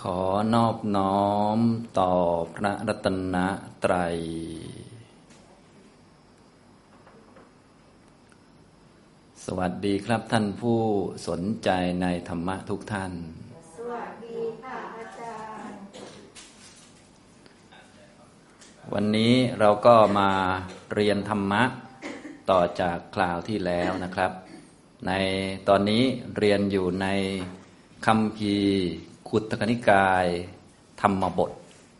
ขอนอบน้อมต่อพระรัตนตรัย สวัสดีครับท่านผู้สนใจในธรรมะทุกท่าน สวัสดีค่ะอาจารย์ วันนี้เราก็มาเรียนธรรมะต่อจากคราวที่แล้วนะครับ ในตอนนี้เรียนอยู่ในคำพี กุตกนิกาย ธรรมบท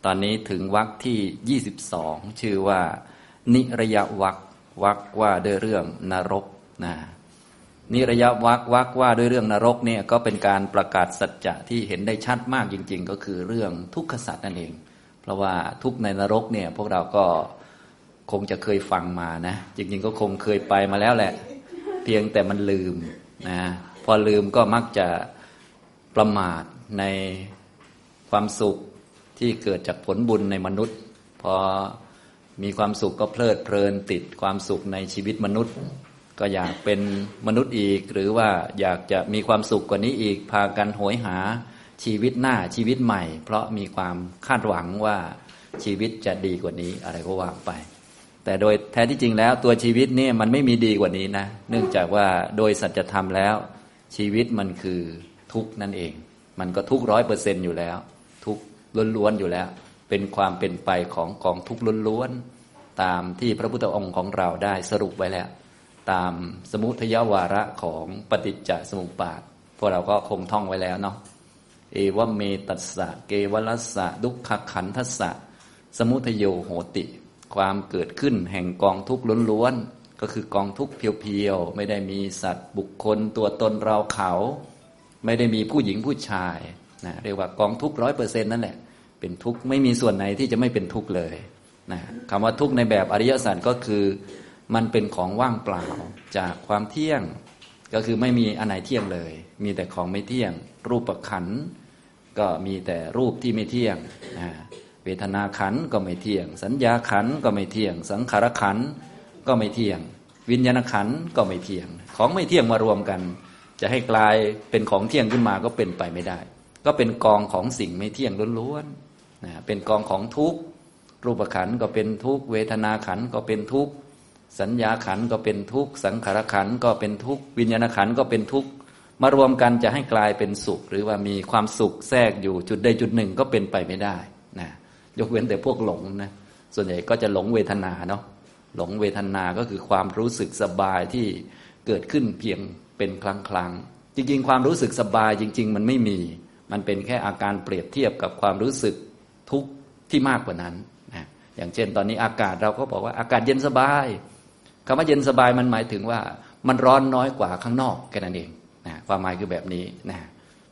ตอนนี้ถึงวรรคที่ 22 ชื่อว่า นิระยะวรรควรรคว่าด้วยเรื่องนรกนะนิระยะวรรควรรคว่าด้วยเรื่องนรกเนี่ยก็เป็นการประกาศสัจจะที่เห็นได้ชัดมากจริง ๆ ก็คือเรื่องทุกขสัตว์นั่นเอง เพราะว่าทุกในนรกเนี่ยพวกเราก็คงจะเคยฟังมานะจริง ๆ ก็คงเคยไปมาแล้วแหละ เพียงแต่มันลืมนะพอลืมก็มักจะประมาท ในความสุขที่เกิดจากผลบุญในมนุษย์ พอมีความสุขก็เพลิดเพลินติดความสุขในชีวิตมนุษย์ ก็อยากเป็นมนุษย์อีก หรือว่าอยากจะมีความสุขกว่านี้อีก พากันโหยหาชีวิตหน้าชีวิตใหม่ เพราะมีความคาดหวังว่าชีวิตจะดีกว่านี้อะไรก็ว่าไป แต่โดยแท้ที่จริงแล้วตัวชีวิตนี่มันไม่มีดีกว่านี้นะ เนื่องจากว่าโดยสัจธรรมแล้ว ชีวิตมันคือทุกข์นั่นเอง มันก็ทุกร้อยเปอร์เซนอยู่แล้ว ทุกล้วนๆอยู่แล้ว เป็นความเป็นไปของกองทุกล้วนๆตามที่พระพุทธองค์ของเราได้สรุปไว้แล้ว ตามสมุทยวาระของปฏิจจสมุปบาทพวกเราก็คงท่องไว้แล้วเนาะเอวเมตัสสะเกวลัสสะดุขขันทัสสะสมุทโยโหติ ความเกิดขึ้นแห่งกองทุกข์ล้วนๆก็คือกองทุกข์เพียวๆ ไม่ได้มีสัตว์บุคคลตัวตนเราเขา ไม่ได้มีผู้หญิงผู้ชายนะเรียกว่ากองทุกร้อยเปอร์เซ็นต์นั่นแหละเป็นทุกข์ไม่มีส่วนไหนที่จะไม่เป็นทุกข์เลยนะคำว่าทุกข์ในแบบอริยสัจก็คือมันเป็นของว่างเปล่าจากความเที่ยงก็คือไม่มีอันไหนเที่ยงเลย มีแต่ของไม่เที่ยง รูปประขันก็มีแต่รูปที่ไม่เที่ยงนะเวทนาขันก็ไม่เที่ยง สัญญาขันก็ไม่เที่ยง สังขารขันก็ไม่เที่ยง วิญญาณขันก็ไม่เที่ยง ของไม่เที่ยงมารวมกัน จะให้กลายเป็นของเที่ยงขึ้นมาก็เป็นไปไม่ได้ ก็เป็นกองของสิ่งไม่เที่ยงล้วนๆนะเป็นกองของทุกข์รูปขันก็เป็นทุกข์เวทนาขันก็เป็นทุกข์สัญญาขันก็เป็นทุกข์สังขารขันก็เป็นทุกข์วิญญาณขันก็เป็นทุกข์มารวมกันจะให้กลายเป็นสุข หรือว่ามีความสุขแทรกอยู่จุดใดจุดหนึ่งก็เป็นไปไม่ได้นะยกเว้นแต่พวกหลงนะส่วนใหญ่ก็จะหลงเวทนาเนาะหลงเวทนาก็คือความรู้สึกสบายที่เกิดขึ้นเพียง เป็นครั้งครั้งจริงๆ ความรู้สึกสบายจริง ๆ มันไม่มี มันเป็นแค่อาการเปรียบเทียบกับความรู้สึกทุกข์ที่มากกว่านั้นนะอย่างเช่น ตอนนี้อากาศเราก็บอกว่าอากาศเย็นสบายคำว่าเย็นสบายมันหมายถึงว่า มันร้อนน้อยกว่าข้างนอกแค่นั้นเองนะความหมายคือแบบนี้นะ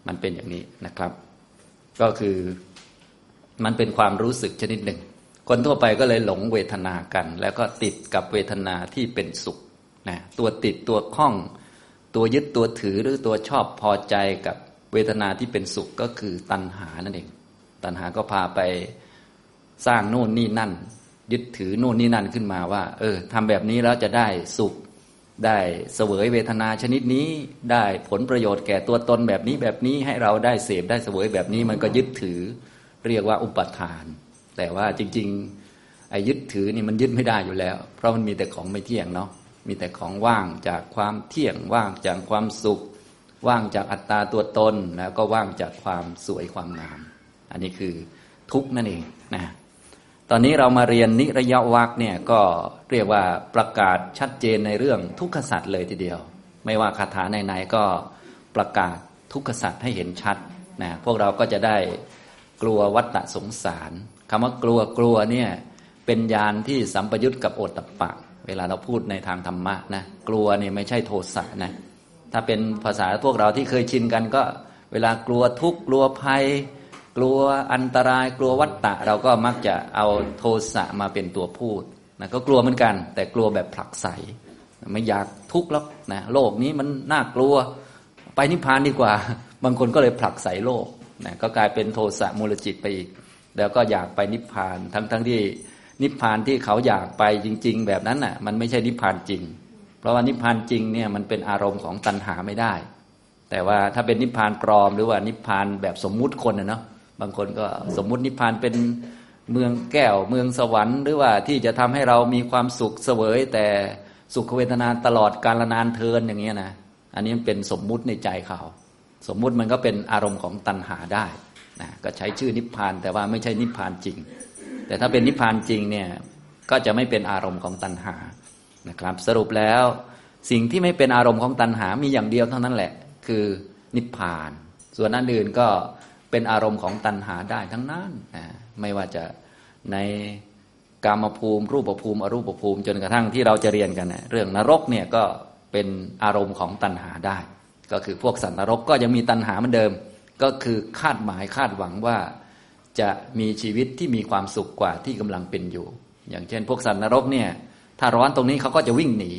มันเป็นอย่างนี้นะครับ ก็คือมันเป็นความรู้สึกชนิดหนึ่ง คนทั่วไปก็เลยหลงเวทนากัน แล้วก็ติดกับเวทนาที่เป็นสุขนะตัวติดตัวคล้อง ตัวยึดตัวถือหรือตัวชอบพอใจกับเวทนาที่เป็นสุขก็คือตัณหานั่นเอง ตัณหาก็พาไปสร้างโน่นนี่นั่น ยึดถือโน่นนี่นั่นขึ้นมาว่า เออทำแบบนี้แล้วจะได้สุข ได้เสวยเวทนาชนิดนี้ ได้ผลประโยชน์แก่ตัวตนแบบนี้แบบนี้ให้เราได้เสพได้เสวยแบบนี้มันก็ยึดถือ เรียกว่าอุปทาน แต่ว่าจริง ๆ ไอ้ยึดถือนี่มันยึดไม่ได้อยู่แล้ว เพราะมันมีแต่ของไม่เที่ยงเนาะ มีแต่ของว่างจากความเที่ยงว่างจากความสุข ว่างจากอัตตาตัวตน แล้วก็ว่างจากความสวยความงาม อันนี้คือทุกข์นั่นเองนะตอนนี้เรามาเรียนนิระยะวักเนี่ยก็เรียกว่าประกาศชัดเจนในเรื่องทุกขสัตว์เลยทีเดียว ไม่ว่าคาถาไหนๆก็ประกาศทุกขสัตว์ให้เห็นชัดนะพวกเราก็จะได้กลัววัฏฏะสงสารคำว่ากลัวกลัวเนี่ยเป็นยานที่สัมปยุตกับโอตตะปะ เวลาเราพูดในทางธรรมะนะกลัวเนี่ยไม่ใช่โทสะนะ ถ้าเป็นภาษาพวกเราที่เคยชินกันก็ เวลากลัวทุกข์กลัวภัย กลัวอันตรายกลัววัฏฏะเราก็มักจะเอาโทสะมาเป็นตัวพูดนะก็กลัวเหมือนกัน แต่กลัวแบบผลักใสไม่อยากทุกข์แล้วนะโลกนี้มันน่ากลัวไปนิพพานดีกว่า บางคนก็เลยผลักใสโลกนะก็กลายเป็นโทสะมูลจิตไปอีก แล้วก็อยากไปนิพพานทั้งทั้งที่ นิพพานที่เขาอยากไปจริง ๆ แบบนั้นน่ะ มันไม่ใช่นิพพานจริง เพราะว่านิพพานจริงเนี่ยมันเป็นอารมณ์ของตัณหาไม่ได้ แต่ว่าถ้าเป็นนิพพานปลอมหรือว่านิพพานแบบสมมุติคนนะเนาะบางคนก็สมมุตินิพพานเป็นเมืองแก้วเมืองสวรรค์ หรือว่าที่จะทำให้เรามีความสุขเสวย แต่สุขเวทนาตลอดกาลนานเทินอย่างเงี้ยนะอันนี้มันเป็นสมมุติในใจเขา สมมุติมันก็เป็นอารมณ์ของตัณหาได้นะก็ใช้ชื่อนิพพานแต่ว่าไม่ใช่นิพพานจริง แต่ถ้าเป็นนิพพานจริงเนี่ยก็จะไม่เป็นอารมณ์ของตัณหานะครับ สรุปแล้วสิ่งที่ไม่เป็นอารมณ์ของตัณหามีอย่างเดียวเท่านั้นแหละ คือนิพพาน ส่วนอันอื่นก็เป็นอารมณ์ของตัณหาได้ทั้งนั้นนะไม่ว่าจะในกามภูมิ รูปภูมิ อรูปภูมิ จนกระทั่งที่เราจะเรียนกันนะเรื่องนรกเนี่ยก็เป็นอารมณ์ของตัณหาได้ ก็คือพวกสัตว์นรกก็ยังมีตัณหาเหมือนเดิม ก็คือคาดหมายคาดหวังว่า จะมีชีวิตที่มีความสุขกว่าที่กำลังเป็นอยู่ อย่างเช่น พวกสัตว์นรกเนี่ย ถ้าร้อนตรงนี้เขาก็จะวิ่งหนี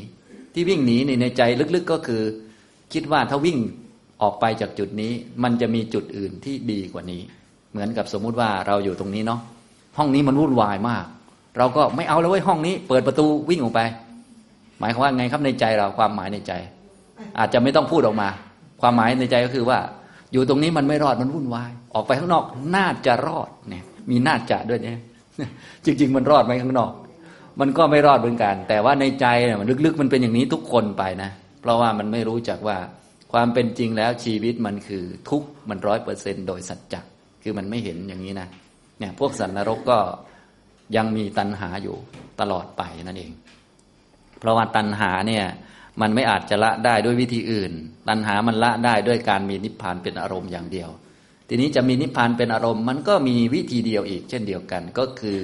ที่วิ่งหนีในใจลึกๆก็คือ คิดว่าถ้าวิ่งออกไปจากจุดนี้ มันจะมีจุดอื่นที่ดีกว่านี้ เหมือนกับสมมุติว่าเราอยู่ตรงนี้เนาะห้องนี้มันวุ่นวายมาก เราก็ไม่เอาแล้วเว้ยห้องนี้ เปิดประตูวิ่งออกไป หมายความว่าไงครับในใจเราความหมายในใจ อาจจะไม่ต้องพูดออกมา ความหมายในใจก็คือว่า อยู่ตรงนี้มันไม่รอดมันวุ่นวาย ออกไปข้างนอกน่าจะรอดเนี่ย มีน่าจะด้วยเนี่ยจริง ๆ มันรอดไหมข้างนอก มันก็ไม่รอดเหมือนกัน แต่ว่าในใจเนี่ยมันลึกๆ มันเป็นอย่างนี้ทุกคนไปนะ เพราะว่ามันไม่รู้จักว่าความเป็นจริงแล้วชีวิตมันคือทุกมันร้อยเปอร์เซนโดยสัจจะคือมันไม่เห็นอย่างนี้นะเนี่ยพวกสัตว์นรกก็ยังมีตัณหาอยู่ตลอดไปนั่นเอง เพราะว่าตัณหาเนี่ย มันไม่อาจจะละได้ด้วยวิธีอื่น ตัณหามันละได้ด้วยการมีนิพพานเป็นอารมณ์อย่างเดียว ทีนี้จะมีนิพพานเป็นอารมณ์ มันก็มีวิธีเดียวอีก เช่นเดียวกัน ก็คือ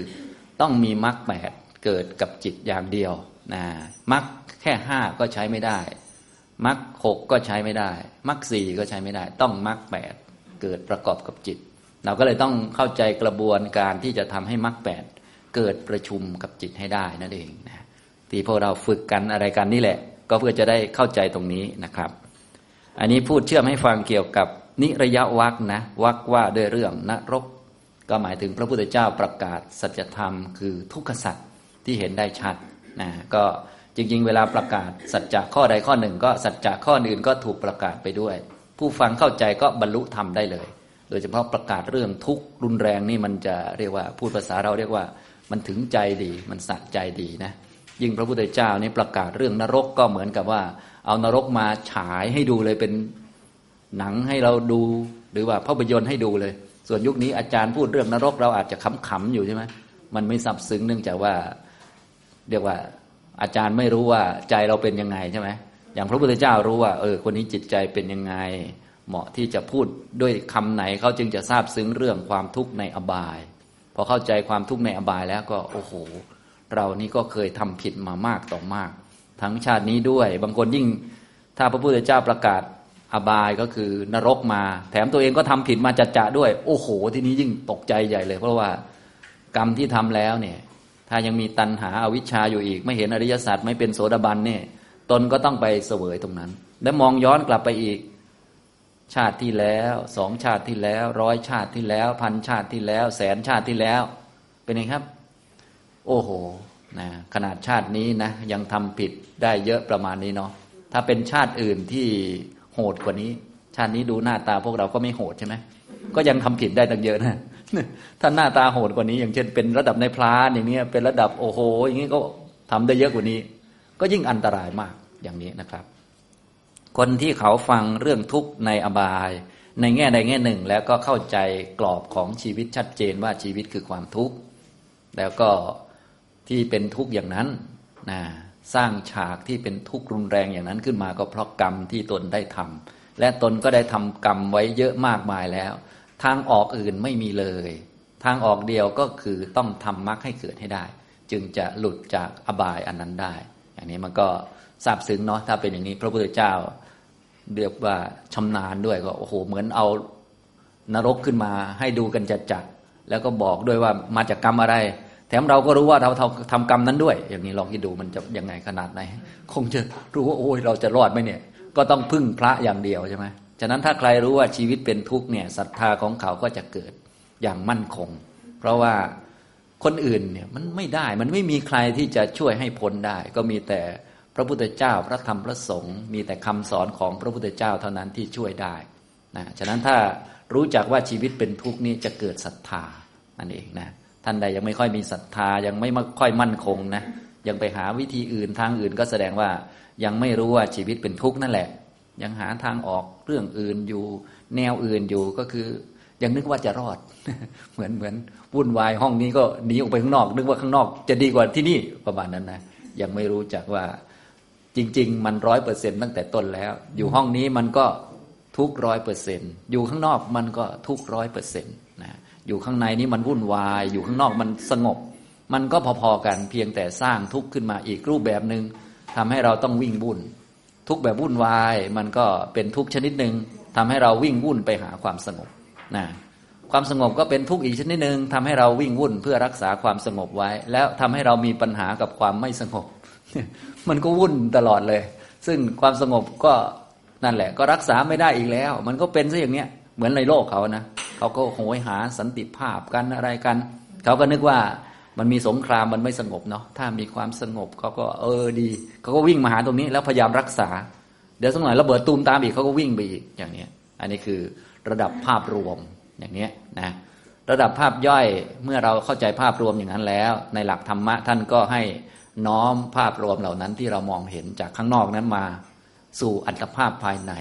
ต้องมีมรรคแปดเกิดกับจิตอย่างเดียวนะมรรคแค่ห้าก็ใช้ไม่ได้มรรคหกก็ใช้ไม่ได้มรรคสี่ก็ใช้ไม่ได้ ต้องมรรคแปดเกิดประกอบกับจิต เราก็เลยต้องเข้าใจกระบวนการที่จะทำให้มรรคแปดเกิดประชุมกับจิตให้ได้นั่นเองนะที่พวกเราฝึกกันอะไรกันนี่แหละ ก็เพื่อจะได้เข้าใจตรงนี้นะครับ อันนี้พูดเชื่อมให้ฟังเกี่ยวกับนิระยะวักนะวักว่าด้วยเรื่องนรก ก็หมายถึงพระพุทธเจ้าประกาศสัจธรรม คือทุกขสัจที่เห็นได้ชัดนะก็จริง ๆ เวลาประกาศสัจจะข้อใดข้อหนึ่ง ก็สัจจะข้ออื่นก็ถูกประกาศไปด้วย ผู้ฟังเข้าใจก็บรรลุธรรมได้เลย โดยเฉพาะประกาศเรื่องทุกข์รุนแรงนี่มันจะเรียกว่าพูดภาษาเราเรียกว่ามันถึงใจดีมันสะใจดีนะ ยิ่งพระพุทธเจ้านี่ประกาศเรื่องนรกก็เหมือนกับว่า เอานรกมาฉายให้ดูเลยเป็นหนังให้เราดูหรือว่าภาพยนตร์ให้ดูเลย ส่วนยุคนี้อาจารย์พูดเรื่องนรก เราอาจจะขำๆอยู่ใช่ไหมมันไม่สับซึ้งเนื่องจากว่าเรียกว่าอาจารย์ไม่รู้ว่าใจเราเป็นยังไงใช่ไหมอย่างพระพุทธเจ้ารู้ว่า เออ คนนี้จิตใจเป็นยังไง เหมาะที่จะพูดด้วยคำไหนเขาจึงจะทราบซึ้งเรื่องความทุกข์ในอบาย พอเข้าใจความทุกข์ในอบายแล้วก็โอ้โห เรานี่ก็เคยทำผิดมามากต่อมาก ทั้งชาตินี้ด้วย บางคนยิ่งถ้าพระพุทธเจ้าประกาศอบายก็คือนรกมา แถมตัวเองก็ทำผิดมาจัดจะด้วย โอ้โห ทีนี้ยิ่งตกใจใหญ่เลย เพราะว่ากรรมที่ทำแล้วเนี่ย ถ้ายังมีตัณหาอาวิชชาอยู่อีก ไม่เห็นอริยสัจไม่เป็นโสดาบันเนี่ยตนก็ต้องไปเสวยตรงนั้น และมองย้อนกลับไปอีก ชาติที่แล้วสองชาติที่แล้ว ร้อยชาติที่แล้ว พันชาติที่แล้ว แสนชาติที่แล้ว เป็นไงครับ โอ้โหนะขนาดชาตินี้นะยังทำผิดได้เยอะประมาณนี้เนาะถ้าเป็นชาติอื่นที่โหดกว่านี้ ชาตินี้ดูหน้าตาพวกเราก็ไม่โหดใช่ไหมก็ยังทำผิดได้ตั้งเยอะนะถ้าหน้าตาโหดกว่านี้ อย่างเช่นเป็นระดับในพลานอย่างนี้เป็นระดับโอ้โห อย่างนี้ก็ทำได้เยอะกว่านี้ ก็ยิ่งอันตรายมากอย่างนี้นะครับ คนที่เขาฟังเรื่องทุกข์ในอบาย ในแง่ใดแง่หนึ่ง แล้วก็เข้าใจกรอบของชีวิตชัดเจนว่าชีวิตคือความทุกข์แล้วก็ ที่เป็นทุกข์อย่างนั้นนะสร้างฉากที่เป็นทุกข์รุนแรงอย่างนั้นขึ้นมาก็เพราะกรรมที่ตนได้ทำและตนก็ได้ทำกรรมไว้เยอะมากมายแล้ว ทางออกอื่นไม่มีเลย ทางออกเดียวก็คือต้องทำมรรคให้เกิดให้ได้ จึงจะหลุดจากอบายอันนั้นได้ อย่างนี้มันก็ทราบซึ้งเนาะถ้าเป็นอย่างนี้พระพุทธเจ้าเรียกว่าชำนาญด้วยก็โอ้โหเหมือนเอานรกขึ้นมาให้ดูกันจัดจัดแล้วก็บอกด้วยว่ามาจากกรรมอะไร แถมเราก็รู้ว่าเราทำกรรมนั้นด้วย อย่างนี้ลองคิดดูมันจะยังไงขนาดไหน คงจะรู้ว่าโอ้ยเราจะรอดไหมเนี่ย ก็ต้องพึ่งพระอย่างเดียวใช่ไหมฉะนั้นถ้าใครรู้ว่าชีวิตเป็นทุกข์เนี่ยศรัทธาของเขาก็จะเกิดอย่างมั่นคง เพราะว่าคนอื่นเนี่ยมันไม่ได้มันไม่มีใครที่จะช่วยให้พ้นได้ ก็มีแต่พระพุทธเจ้าพระธรรมพระสงฆ์มีแต่คำสอนของพระพุทธเจ้าเท่านั้นที่ช่วยได้นะฉะนั้นถ้ารู้จักว่าชีวิตเป็นทุกข์นี่จะเกิดศรัทธานั่นเองนะ ท่านใดยังไม่ค่อยมีศรัทธายังไม่ค่อยมั่นคงนะยังไปหาวิธีอื่นทางอื่นก็แสดงว่ายังไม่รู้ว่าชีวิตเป็นทุกข์นั่นแหละ ยังหาทางออกเรื่องอื่นอยู่ แนวอื่นอยู่ก็คือ ยังนึกว่าจะรอด เหมือนเหมือนวุ่นวายห้องนี้ก็หนีออกไปข้างนอก นึกว่าข้างนอก จะดีกว่าที่นี่ประมาณนั้นนะยังไม่รู้จักว่าจริง ๆ มันร้อยเปอร์เซ็นตั้งแต่ต้นแล้ว อยู่ห้องนี้มันก็ทุกร้อยเปอร์เซ็นอยู่ข้างนอกมันก็ทุกร้อยเปอร์เซ็นต์ อยู่ข้างในนี้มันวุ่นวาย อยู่ข้างนอกมันสงบ มันก็พอๆกันเพียงแต่สร้างทุกข์ขึ้นมาอีกรูปแบบหนึง่งทำให้เราต้องวิ่งวุ่น ทุกข์แบบวุ่นวาย มันก็เป็นทุกข์ชนิดหนึ่งทำให้เราวิ่งวุ่นไปหาความสงบนะความสงบก็เป็นทุกข์อีกชนิดหนึ่งทำให้เราวิ่งวุ่นเพื่อรักษาความสงบไว้ แล้วทำให้เรามีปัญหากับความไม่สงบ มันก็วุ่นตลอดเลย ซึ่งความสงบก็นั่นแหละ ก็รักษาไม่ได้อีกแล้ว มันก็เป็นซะอย่างเนี้ย เหมือนในโลกเขานะเขาก็โหยหาสันติภาพกันอะไรกัน เขาก็นึกว่ามันมีสงครามมันไม่สงบเนาะถ้ามีความสงบเขาก็เออดีเขาก็วิ่งมาหาตรงนี้แล้วพยายามรักษา เดี๋ยวสักหน่อยระเบิดตูมตามอีกเขาก็วิ่งไปอีกอย่างนี้อันนี้คือระดับภาพรวมอย่างนี้นะระดับภาพย่อยเมื่อเราเข้าใจภาพรวมอย่างนั้นแล้ว ในหลักธรรมะท่านก็ให้น้อมภาพรวมเหล่านั้นที่เรามองเห็นจากข้างนอกนั้นมา สู่อัตภาพภายใน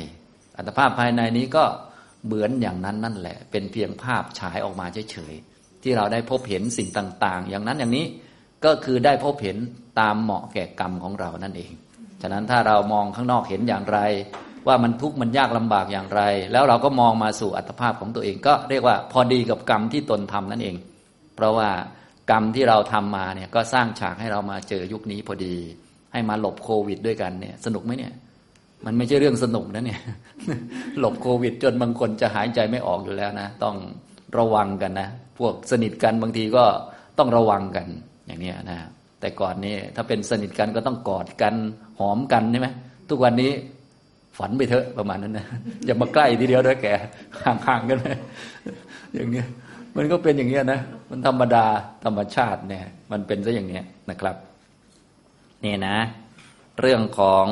อัตภาพภายในนี้ก็ เหมือนอย่างนั้นนั่นแหละ เป็นเพียงภาพฉายออกมาเฉยๆที่เราได้พบเห็นสิ่งต่าง ๆ อย่างนั้นอย่างนี้ก็คือได้พบเห็นตามเหมาะแก่กรรมของเรานั่นเอง ฉะนั้นถ้าเรามองข้างนอกเห็นอย่างไร ว่ามันทุกข์มันยากลำบากอย่างไร แล้วเราก็มองมาสู่อัตภาพของตัวเอง ก็เรียกว่าพอดีกับกรรมที่ตนทำนั่นเอง เพราะว่ากรรมที่เราทำมาเนี่ยก็สร้างฉากให้เรามาเจอยุคนี้พอดี ให้มาหลบโควิดด้วยกันเนี่ยสนุกไหมเนี่ย มันไม่ใช่เรื่องสนุกนะเนี่ย หลบโควิด จนบางคนจะหายใจไม่ออกอยู่แล้วนะ ต้องระวังกันนะ พวกสนิทกันบางทีก็ต้องระวังกันอย่างนี้นะ แต่ก่อนนี้ถ้าเป็นสนิทกันก็ต้องกอดกันหอมกันใช่ไหมทุกวันนี้ฝันไปเถอะประมาณนั้นนะอย่ามาใกล้ทีเดียวด้วยแกห่างๆกันเลยอย่างเนี้ยมันก็เป็นอย่างเงี้ยนะมันธรรมดาธรรมชาติเนี่ย มันเป็นซะอย่างเนี้ยนะครับ นี่นะ เรื่องของ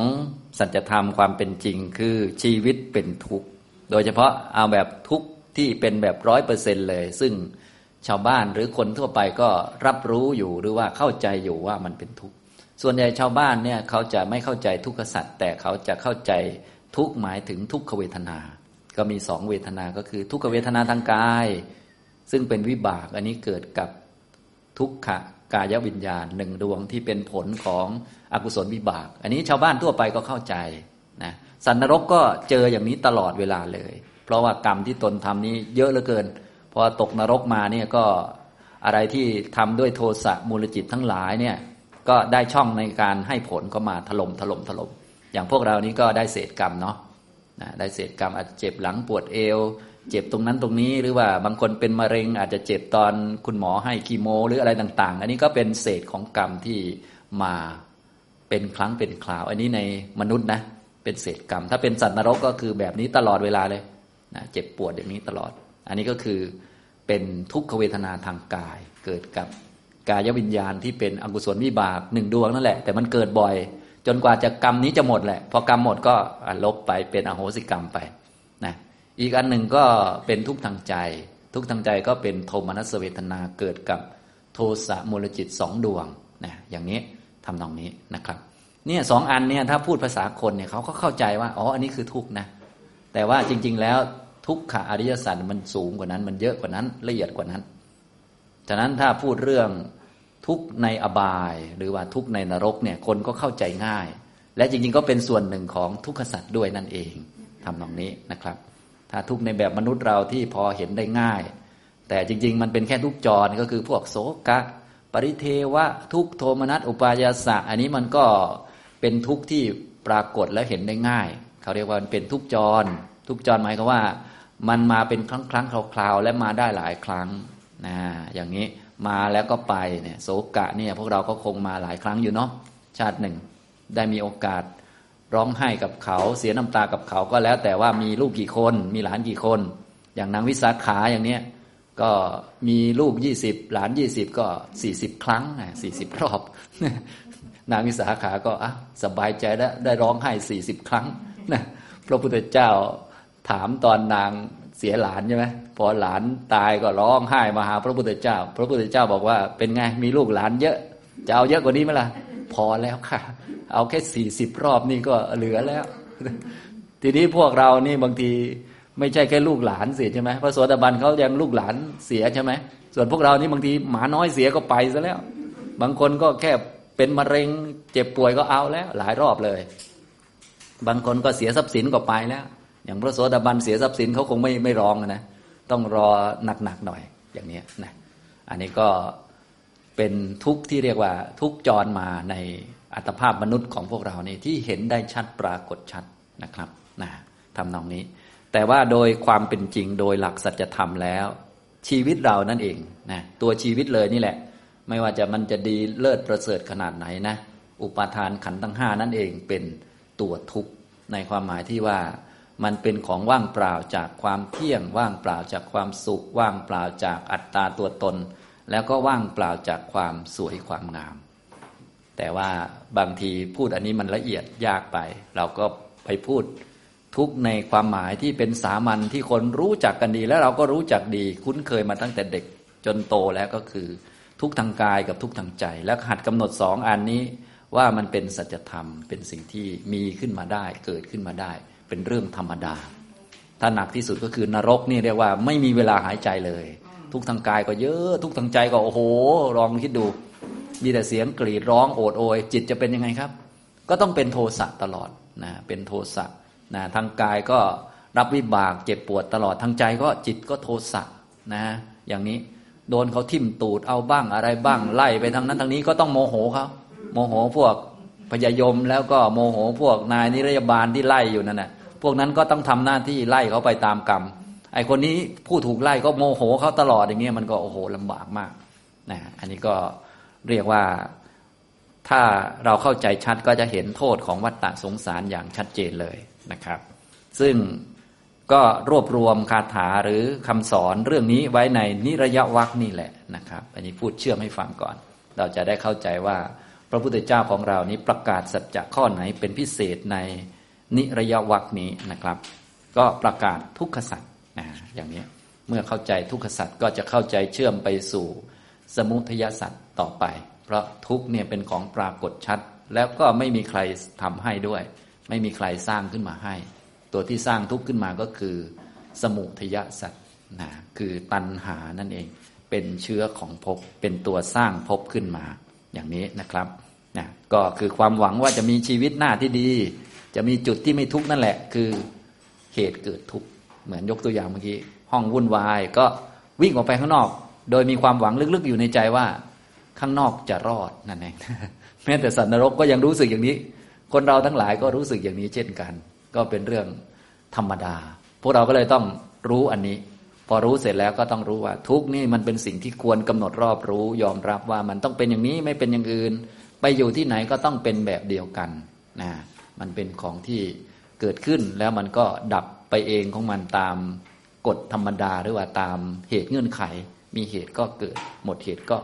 สัจธรรมความเป็นจริงคือชีวิตเป็นทุกข์โดยเฉพาะเอาแบบทุกข์ที่เป็นแบบร้อยเปอร์เซ็นเลย ซึ่งชาวบ้านหรือคนทั่วไปก็รับรู้อยู่หรือว่าเข้าใจอยู่ว่ามันเป็นทุกข์ส่วนใหญ่ชาวบ้านเนี่ยเขาจะไม่เข้าใจทุกขสัจแต่เขาจะเข้าใจทุกหมายถึงทุกขเวทนา ก็มีสองเวทนาก็คือ ทุกขเวทนาทางกาย ซึ่งเป็นวิบากอันนี้เกิดกับทุกข กายวิญญาณหนึ่งดวงที่เป็นผลของอกุศลวิบาก อันนี้ชาวบ้านทั่วไปก็เข้าใจนะสันนรกก็เจออย่างนี้ตลอดเวลาเลย เพราะว่ากรรมที่ตนทำนี้เยอะเหลือเกินพอตกนรกมาเนี่ยก็อะไรที่ทำด้วยโทสะมูลจิตทั้งหลายเนี่ยก็ได้ช่องในการให้ผลก็มาถล่มถล่มถล่มอย่างพวกเรานี้ก็ได้เศษกรรมเนาะนะได้เศษกรรมอาจเจ็บหลังปวดเอว เจ็บตรงนั้นตรงนี้ หรือว่าบางคนเป็นมะเร็งอาจจะเจ็บตอนคุณหมอให้คีโม หรืออะไรต่าง ๆ อันนี้ก็เป็นเศษของกรรมที่มาเป็นครั้งเป็นคราว อันนี้ในมนุษย์นะ เป็นเศษกรรม ถ้าเป็นสัตว์นรกก็คือแบบนี้ตลอดเวลาเลยนะเจ็บปวดอย่างนี้ตลอด อันนี้ก็คือเป็นทุกขเวทนาทางกาย เกิดกับกายวิญญาณที่เป็นอกุศลวิบากหนึ่งดวงนั่นแหละ แต่มันเกิดบ่อย จนกว่าจะกรรมนี้จะหมดแหละ พอกรรมหมดก็ลบไปเป็นอโหสิกรรมไป อีกอันหนึ่งก็เป็นทุกข์ทางใจ ทุกข์ทางใจก็เป็นโทมนัสเวทนาเกิดกับโทสะมูลจิตสองดวงนะอย่างนี้ทำตรงนี้นะครับเนี่ยสองอันเนี่ยถ้าพูดภาษาคนเนี่ยเขาก็เข้าใจว่าอ๋ออันนี้คือทุกข์นะ แต่ว่าจริง ๆ แล้วทุกขะอริยสัจมันสูงกว่านั้น มันเยอะกว่านั้นละเอียดกว่านั้น ฉะนั้นถ้าพูดเรื่องทุกข์ในอบาย หรือว่าทุกข์ในนรกเนี่ยคนก็เข้าใจง่าย และจริงๆก็เป็นส่วนหนึ่งของทุกขสัจด้วยนั่นเองทำตรงนี้นะครับ ถ้าทุกข์ในแบบมนุษย์เราที่พอเห็นได้ง่าย แต่จริง ๆ มันเป็นแค่ทุกจรก็คือพวกโสกะ ปริเทวะทุกโทมนัสอุปายาสะ อันนี้มันก็เป็นทุกข์ที่ปรากฏและเห็นได้ง่าย เขาเรียกว่ามันเป็นทุกจร ทุกจรหมายความว่า มันมาเป็นครั้งครั้งคราวๆและมาได้หลายครั้งนะอย่างนี้มาแล้วก็ไปเนี่ยโสกะเนี่ยพวกเราก็คงมาหลายครั้งอยู่เนาะชาติหนึ่ง ได้มีโอกาส ร้องไห้กับเขา เสียน้ำตากับเขาก็แล้ว แต่ว่ามีลูกกี่คน มีหลานกี่คน อย่างนางวิสาขาอย่างเนี้ยก็มีลูกยี่สิบหลานยี่สิบก็สี่สิบครั้งนะสี่สิบรอบ นางวิสาขาก็อะสบายใจแล้วได้ร้องไห้สี่สิบครั้งนะพระพุทธเจ้าถามตอนนางเสียหลานใช่ไหมพอหลานตายก็ร้องไห้มาหาพระพุทธเจ้า พระพุทธเจ้าบอกว่าเป็นไงมีลูกหลานเยอะจะเอาเยอะกว่านี้ไหมล่ะ พอแล้วค่ะ เอาแค่สี่สิบรอบนี่ก็เหลือแล้ว ทีนี้พวกเรานี่บางทีไม่ใช่แค่ลูกหลานเสียใช่ไหมพระโสดาบันเขายังลูกหลานเสียใช่ไหมส่วนพวกเรานี่บางทีหมาน้อยเสียก็ไปซะแล้ว บางคนก็แค่เป็นมะเร็ง เจ็บป่วยก็เอาแล้ว หลายรอบเลย บางคนก็เสียทรัพย์สินก็ไปแล้ว อย่างพระโสดาบันเสียทรัพย์สินเขาคงไม่ไม่ร้องนะต้องรอหนักๆหน่อยอย่างนี้นะอันนี้ก็ เป็นทุกข์ที่เรียกว่าทุกจรมาในอัตภาพมนุษย์ของพวกเรานี่ที่เห็นได้ชัดปรากฏชัดนะครับนะทำนองนี้ แต่ว่าโดยความเป็นจริงโดยหลักสัจธรรมแล้ว ชีวิตเรานั่นเองนะตัวชีวิตเลยนี่แหละ ไม่ว่าจะมันจะดีเลิศประเสริฐขนาดไหนนะ อุปาทานขันธ์ทั้งห้านั่นเองเป็นตัวทุกข์ในความหมายที่ว่ามันเป็นของว่างเปล่าจากความเที่ยงว่างเปล่าจากความสุขว่างเปล่าจากอัตตาตัวตน แล้วก็ว่างเปล่าจากความสวยความงาม แต่ว่าบางทีพูดอันนี้มันละเอียดยากไป เราก็ไปพูดทุกในความหมายที่เป็นสามัญที่คนรู้จักกันดี แล้วเราก็รู้จักดี คุ้นเคยมาตั้งแต่เด็กจนโตแล้วก็คือ ทุกทางกายกับทุกทางใจ แล้วหัดกำหนดสองอันนี้ว่ามันเป็นสัจธรรมเป็นสิ่งที่มีขึ้นมาได้ เกิดขึ้นมาได้ เป็นเรื่องธรรมดา ถ้าหนักที่สุดก็คือนรกนี่เรียกว่าไม่มีเวลาหายใจเลย ทุกทางกายก็เยอะ ทุกทางใจก็โอ้โห ลองคิดดู มีแต่เสียงกรีดร้องโอดโอย จิตจะเป็นยังไงครับ ก็ต้องเป็นโทสะตลอดนะเป็นโทสะนะทางกายก็รับวิบากเจ็บปวดตลอดทางใจก็จิตก็โทสะนะอย่างนี้โดนเขาทิ่มตูดเอาบ้างอะไรบ้างไล่ไปทางนั้นทางนี้ก็ต้องโมโหเขาโมโหพวกพยายมแล้วก็โมโหพวกนายนิรยาบาลที่ไล่อยู่นั่นแหะพวกนั้นก็ต้องทำหน้าที่ไล่เขาไปตามกรรม ไอคนนี้ผู้ถูกไล่ก็โมโหเขาตลอดอย่างเงี้ยมันก็โอ้โหลำบากมากนะอันนี้ก็เรียกว่าถ้าเราเข้าใจชัดก็จะเห็นโทษของวัฏฏะสงสารอย่างชัดเจนเลยนะครับ ซึ่งก็รวบรวมคาถาหรือคำสอนเรื่องนี้ไว้ในนิระยะวักนี่แหละนะครับ อันนี้พูดเชื่อมให้ฟังก่อน เราจะได้เข้าใจว่าพระพุทธเจ้าของเรานี้ประกาศสัจจะข้อไหนเป็นพิเศษในนิระยะวักนี้นะครับ ก็ประกาศทุกขสัจ อย่างนี้เมื่อเข้าใจทุกขสัจก็จะเข้าใจเชื่อมไปสู่ สมุทยสัจต่อไป เพราะทุกเนี่ยเป็นของปรากฏชัด แล้วก็ไม่มีใครทำให้ด้วย ไม่มีใครสร้างขึ้นมาให้ ตัวที่สร้างทุกข์ขึ้นมาก็คือ สมุทยสัจนะคือตัณหานั่นเอง เป็นเชื้อของภพเป็นตัวสร้างภพขึ้นมา อย่างนี้นะครับนะก็คือความหวังว่าจะมีชีวิตหน้าที่ดี จะมีจุดที่ไม่ทุกข์นั่นแหละ คือเหตุเกิดทุกข์ เหมือนยกตัวอย่างเมื่อกี้ห้องวุ่นวาย ก็วิ่งออกไปข้างนอก โดยมีความหวังลึกๆอยู่ในใจว่า ข้างนอกจะรอดนั่นเองแม้แต่สัตว์นรกก็ยังรู้สึกอย่างนี้ คนเราทั้งหลายก็รู้สึกอย่างนี้เช่นกัน ก็เป็นเรื่องธรรมดา พวกเราก็เลยต้องรู้อันนี้ พอรู้เสร็จแล้วก็ต้องรู้ว่า ทุกนี่มันเป็นสิ่งที่ควรกำหนดรอบรู้ ยอมรับว่ามันต้องเป็นอย่างนี้ไม่เป็นอย่างอื่น ไปอยู่ที่ไหนก็ต้องเป็นแบบเดียวกันนะมันเป็นของที่เกิดขึ้นแล้วมันก็ดับ ไปเองของมันตามกฎธรรมดาหรือว่าตามเหตุเงื่อนไข มีเหตุก็เกิด หมดเหตุก็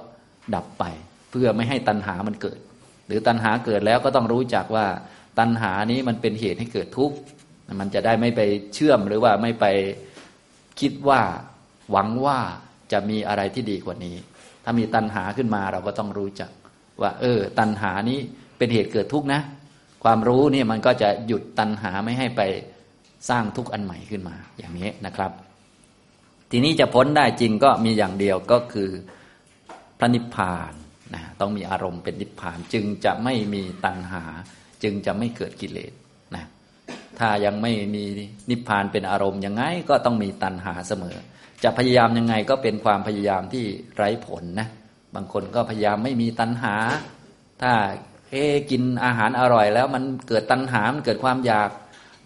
ดับไป เพื่อไม่ให้ตัณหามันเกิด หรือตัณหาเกิดแล้วก็ต้องรู้จักว่าตัณหานี้มันเป็นเหตุให้เกิดทุกข์มันจะได้ไม่ไปเชื่อมหรือว่าไม่ไปคิดว่าหวังว่าจะมีอะไรที่ดีกว่านี้ ถ้ามีตัณหาขึ้นมาเราก็ต้องรู้จัก ว่า เออ ตัณหานี้เป็นเหตุเกิดทุกข์นะ ความรู้นี่มันก็จะหยุดตัณหาไม่ให้ไป สร้างทุกข์อันใหม่ขึ้นมาอย่างนี้นะครับ ทีนี้จะพ้นได้จริงก็มีอย่างเดียวก็คือพระนิพพานนะต้องมีอารมณ์เป็นนิพพาน จึงจะไม่มีตัณหา จึงจะไม่เกิดกิเลสนะถ้ายังไม่มีนิพพานเป็นอารมณ์ยังไงก็ต้องมีตัณหาเสมอ จะพยายามยังไงก็เป็นความพยายามที่ไร้ผลนะบางคนก็พยายามไม่มีตัณหา ถ้าเอกินอาหารอร่อยแล้วมันเกิดตัณหา มันเกิดความอยาก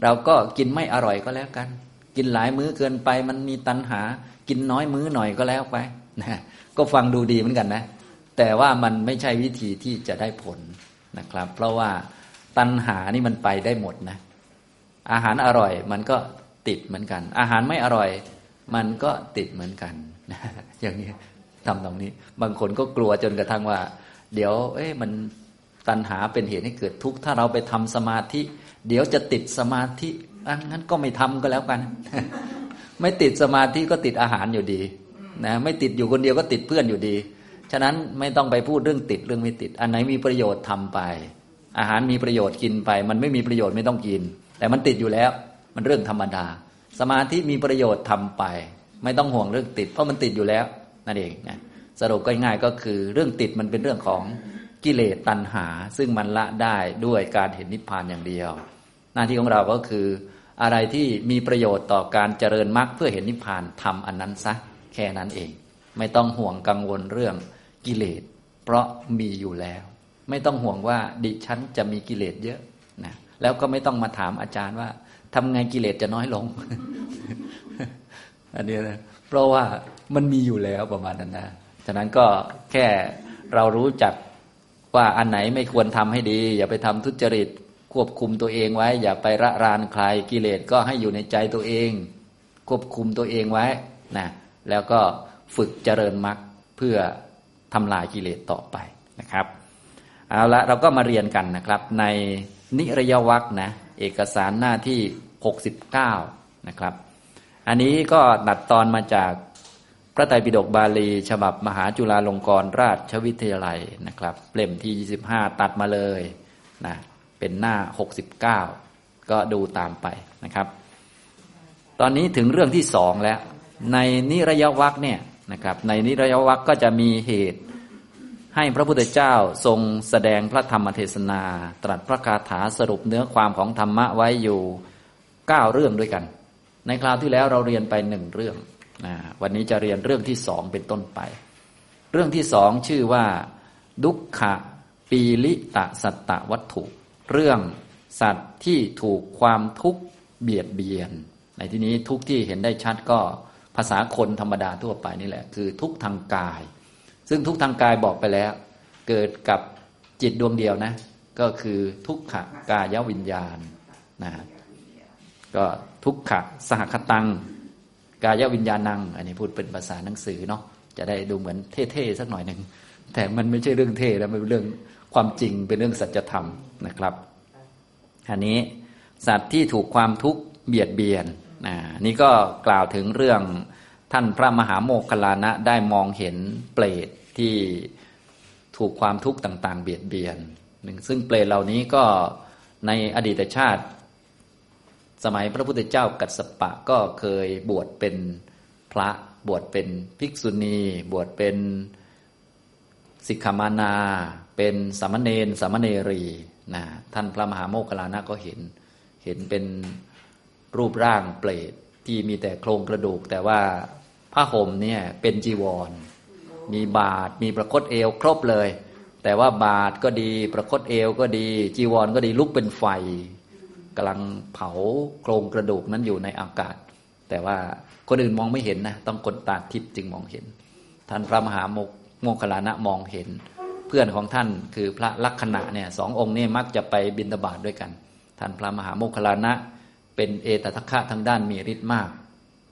เราก็กินไม่อร่อยก็แล้วกัน กินหลายมื้อเกินไป มันมีตัณหา กินน้อยมื้อหน่อยก็แล้วไปนะก็ฟังดูดีเหมือนกันนะ แต่ว่ามันไม่ใช่วิธีที่จะได้ผลนะครับ เพราะว่าตัณหานี่มันไปได้หมดนะ อาหารอร่อยมันก็ติดเหมือนกัน อาหารไม่อร่อย มันก็ติดเหมือนกันอย่างนี้ทำตรงนี้ บางคนก็กลัวจนกระทั่งว่า เดี๋ยว เอ้มันตัณหาเป็นเหตุให้เกิดทุกข์ถ้าเราไปทำสมาธิ เดี๋ยวจะติดสมาธิอันนั้นก็ไม่ทำก็แล้วกัน ไม่ติดสมาธิก็ติดอาหารอยู่ดีนะไม่ติดอยู่คนเดียวก็ติดเพื่อนอยู่ดี ฉะนั้นไม่ต้องไปพูดเรื่องติดเรื่องไม่ติด อันไหนมีประโยชน์ทำไป อาหารมีประโยชน์กินไป มันไม่มีประโยชน์ไม่ต้องกิน แต่มันติดอยู่แล้ว มันเรื่องธรรมดา สมาธิมีประโยชน์ทำไป ไม่ต้องห่วงเรื่องติด เพราะมันติดอยู่แล้วนั่นเองนะสรุปก็ง่ายก็คือเรื่องติดมันเป็นเรื่องของกิเลสตัณหา ซึ่งมันละได้ด้วยการเห็นนิพพานอย่างเดียว หน้าที่ของเราก็คือ อะไรที่มีประโยชน์ต่อการเจริญมรรคเพื่อเห็นนิพพานทำอันนั้นซะแค่นั้นเอง ไม่ต้องห่วงกังวลเรื่องกิเลส เพราะมีอยู่แล้ว ไม่ต้องห่วงว่าดิฉันจะมีกิเลสเยอะนะแล้วก็ไม่ต้องมาถามอาจารย์ว่าทำไงกิเลสจะน้อยลง อันนี้นะเพราะว่ามันมีอยู่แล้วประมาณนั้นนะฉะนั้นก็แค่เรารู้จักว่าอันไหนไม่ควรทำให้ดี อย่าไปทำทุจริต ควบคุมตัวเองไว้ อย่าไประรานใครกิเลสก็ให้อยู่ในใจตัวเอง ควบคุมตัวเองไว้นะแล้วก็ฝึกเจริญมรรคเพื่อทำลายกิเลสต่อไปนะครับเอาละเราก็มาเรียนกันนะครับ ในนิรยวัคนะเอกสารหน้าที่ 69 นะครับ อันนี้ก็ดัดตอนมาจากพระไตรปิฎกบาลี ฉบับมหาจุฬาลงกรณราชวิทยาลัยนะครับเล่มที่ 25 ตัดมาเลยนะ เป็นหน้า 69 ก็ดูตามไปนะครับ ตอนนี้ถึงเรื่องที่สองแล้ว ในนิรยวัคเนี่ยนะครับ ในนิรยวัคก็จะมีเหตุให้พระพุทธเจ้าทรงแสดงพระธรรมเทศนา ตรัสพระคาถาสรุปเนื้อความของธรรมะไว้อยู่เก้าเรื่องด้วยกัน ในคราวที่แล้วเราเรียนไปหนึ่งเรื่องนะวันนี้จะเรียนเรื่องที่สองเป็นต้นไป เรื่องที่สองชื่อว่า ดุขะปีลิตะสัตตวัตถุ เรื่องสัตว์ที่ถูกความทุกข์เบียดเบียน ในที่นี้ทุกที่เห็นได้ชัดก็ภาษาคนธรรมดาทั่วไปนี่แหละ คือทุกทางกาย ซึ่งทุกทางกายบอกไปแล้ว เกิดกับจิตดวงเดียวนะ ก็คือทุกขกายวิญญาณนะก็ทุกขะสหคตัง กายวิญญาณัง อันนี้พูดเป็นภาษาหนังสือเนาะจะได้ดูเหมือนเท่ๆสักหน่อยหนึ่งแต่มันไม่ใช่เรื่องเท่แล้วมันเป็นเรื่อง ความจริงเป็นเรื่องสัจธรรมนะครับ อันนี้สัตว์ที่ถูกความทุกข์เบียดเบียนนะนี่ก็กล่าวถึงเรื่องท่านพระมหาโมคคลานะได้มองเห็นเปรตที่ถูกความทุกข์ต่าง ๆ เบียดเบียนหนึ่งซึ่งเปรตเหล่านี้ก็ในอดีตชาติ สมัยพระพุทธเจ้ากัสสปะก็เคยบวชเป็นพระบวชเป็นภิกษุณี บวชเป็นสิกขามานา เป็นสามเณรสามเณรีนะท่านพระมหาโมคคลานะก็เห็น เห็นเป็นรูปร่างเปรตที่มีแต่โครงกระดูก แต่ว่าผ้าห่มเนี่ยเป็นจีวร มีบาทมีประคตเอวครบเลย แต่ว่าบาทก็ดีประคตเอวก็ดี จีวรก็ดีลุกเป็นไฟกำลังเผาโครงกระดูกนั้นอยู่ในอากาศ แต่ว่าคนอื่นมองไม่เห็นนะต้องคนตาทิพย์จึงมองเห็น ท่านพระมหาโมกโมคลานะมองเห็น เพื่อนของท่านคือพระลักษณะเนี่ยสององค์นี้มักจะไปบินตบาทด้วยกัน ท่านพระมหาโมคคลานะ เป็นเอตทัคคะทางด้านมีฤทธิ์มาก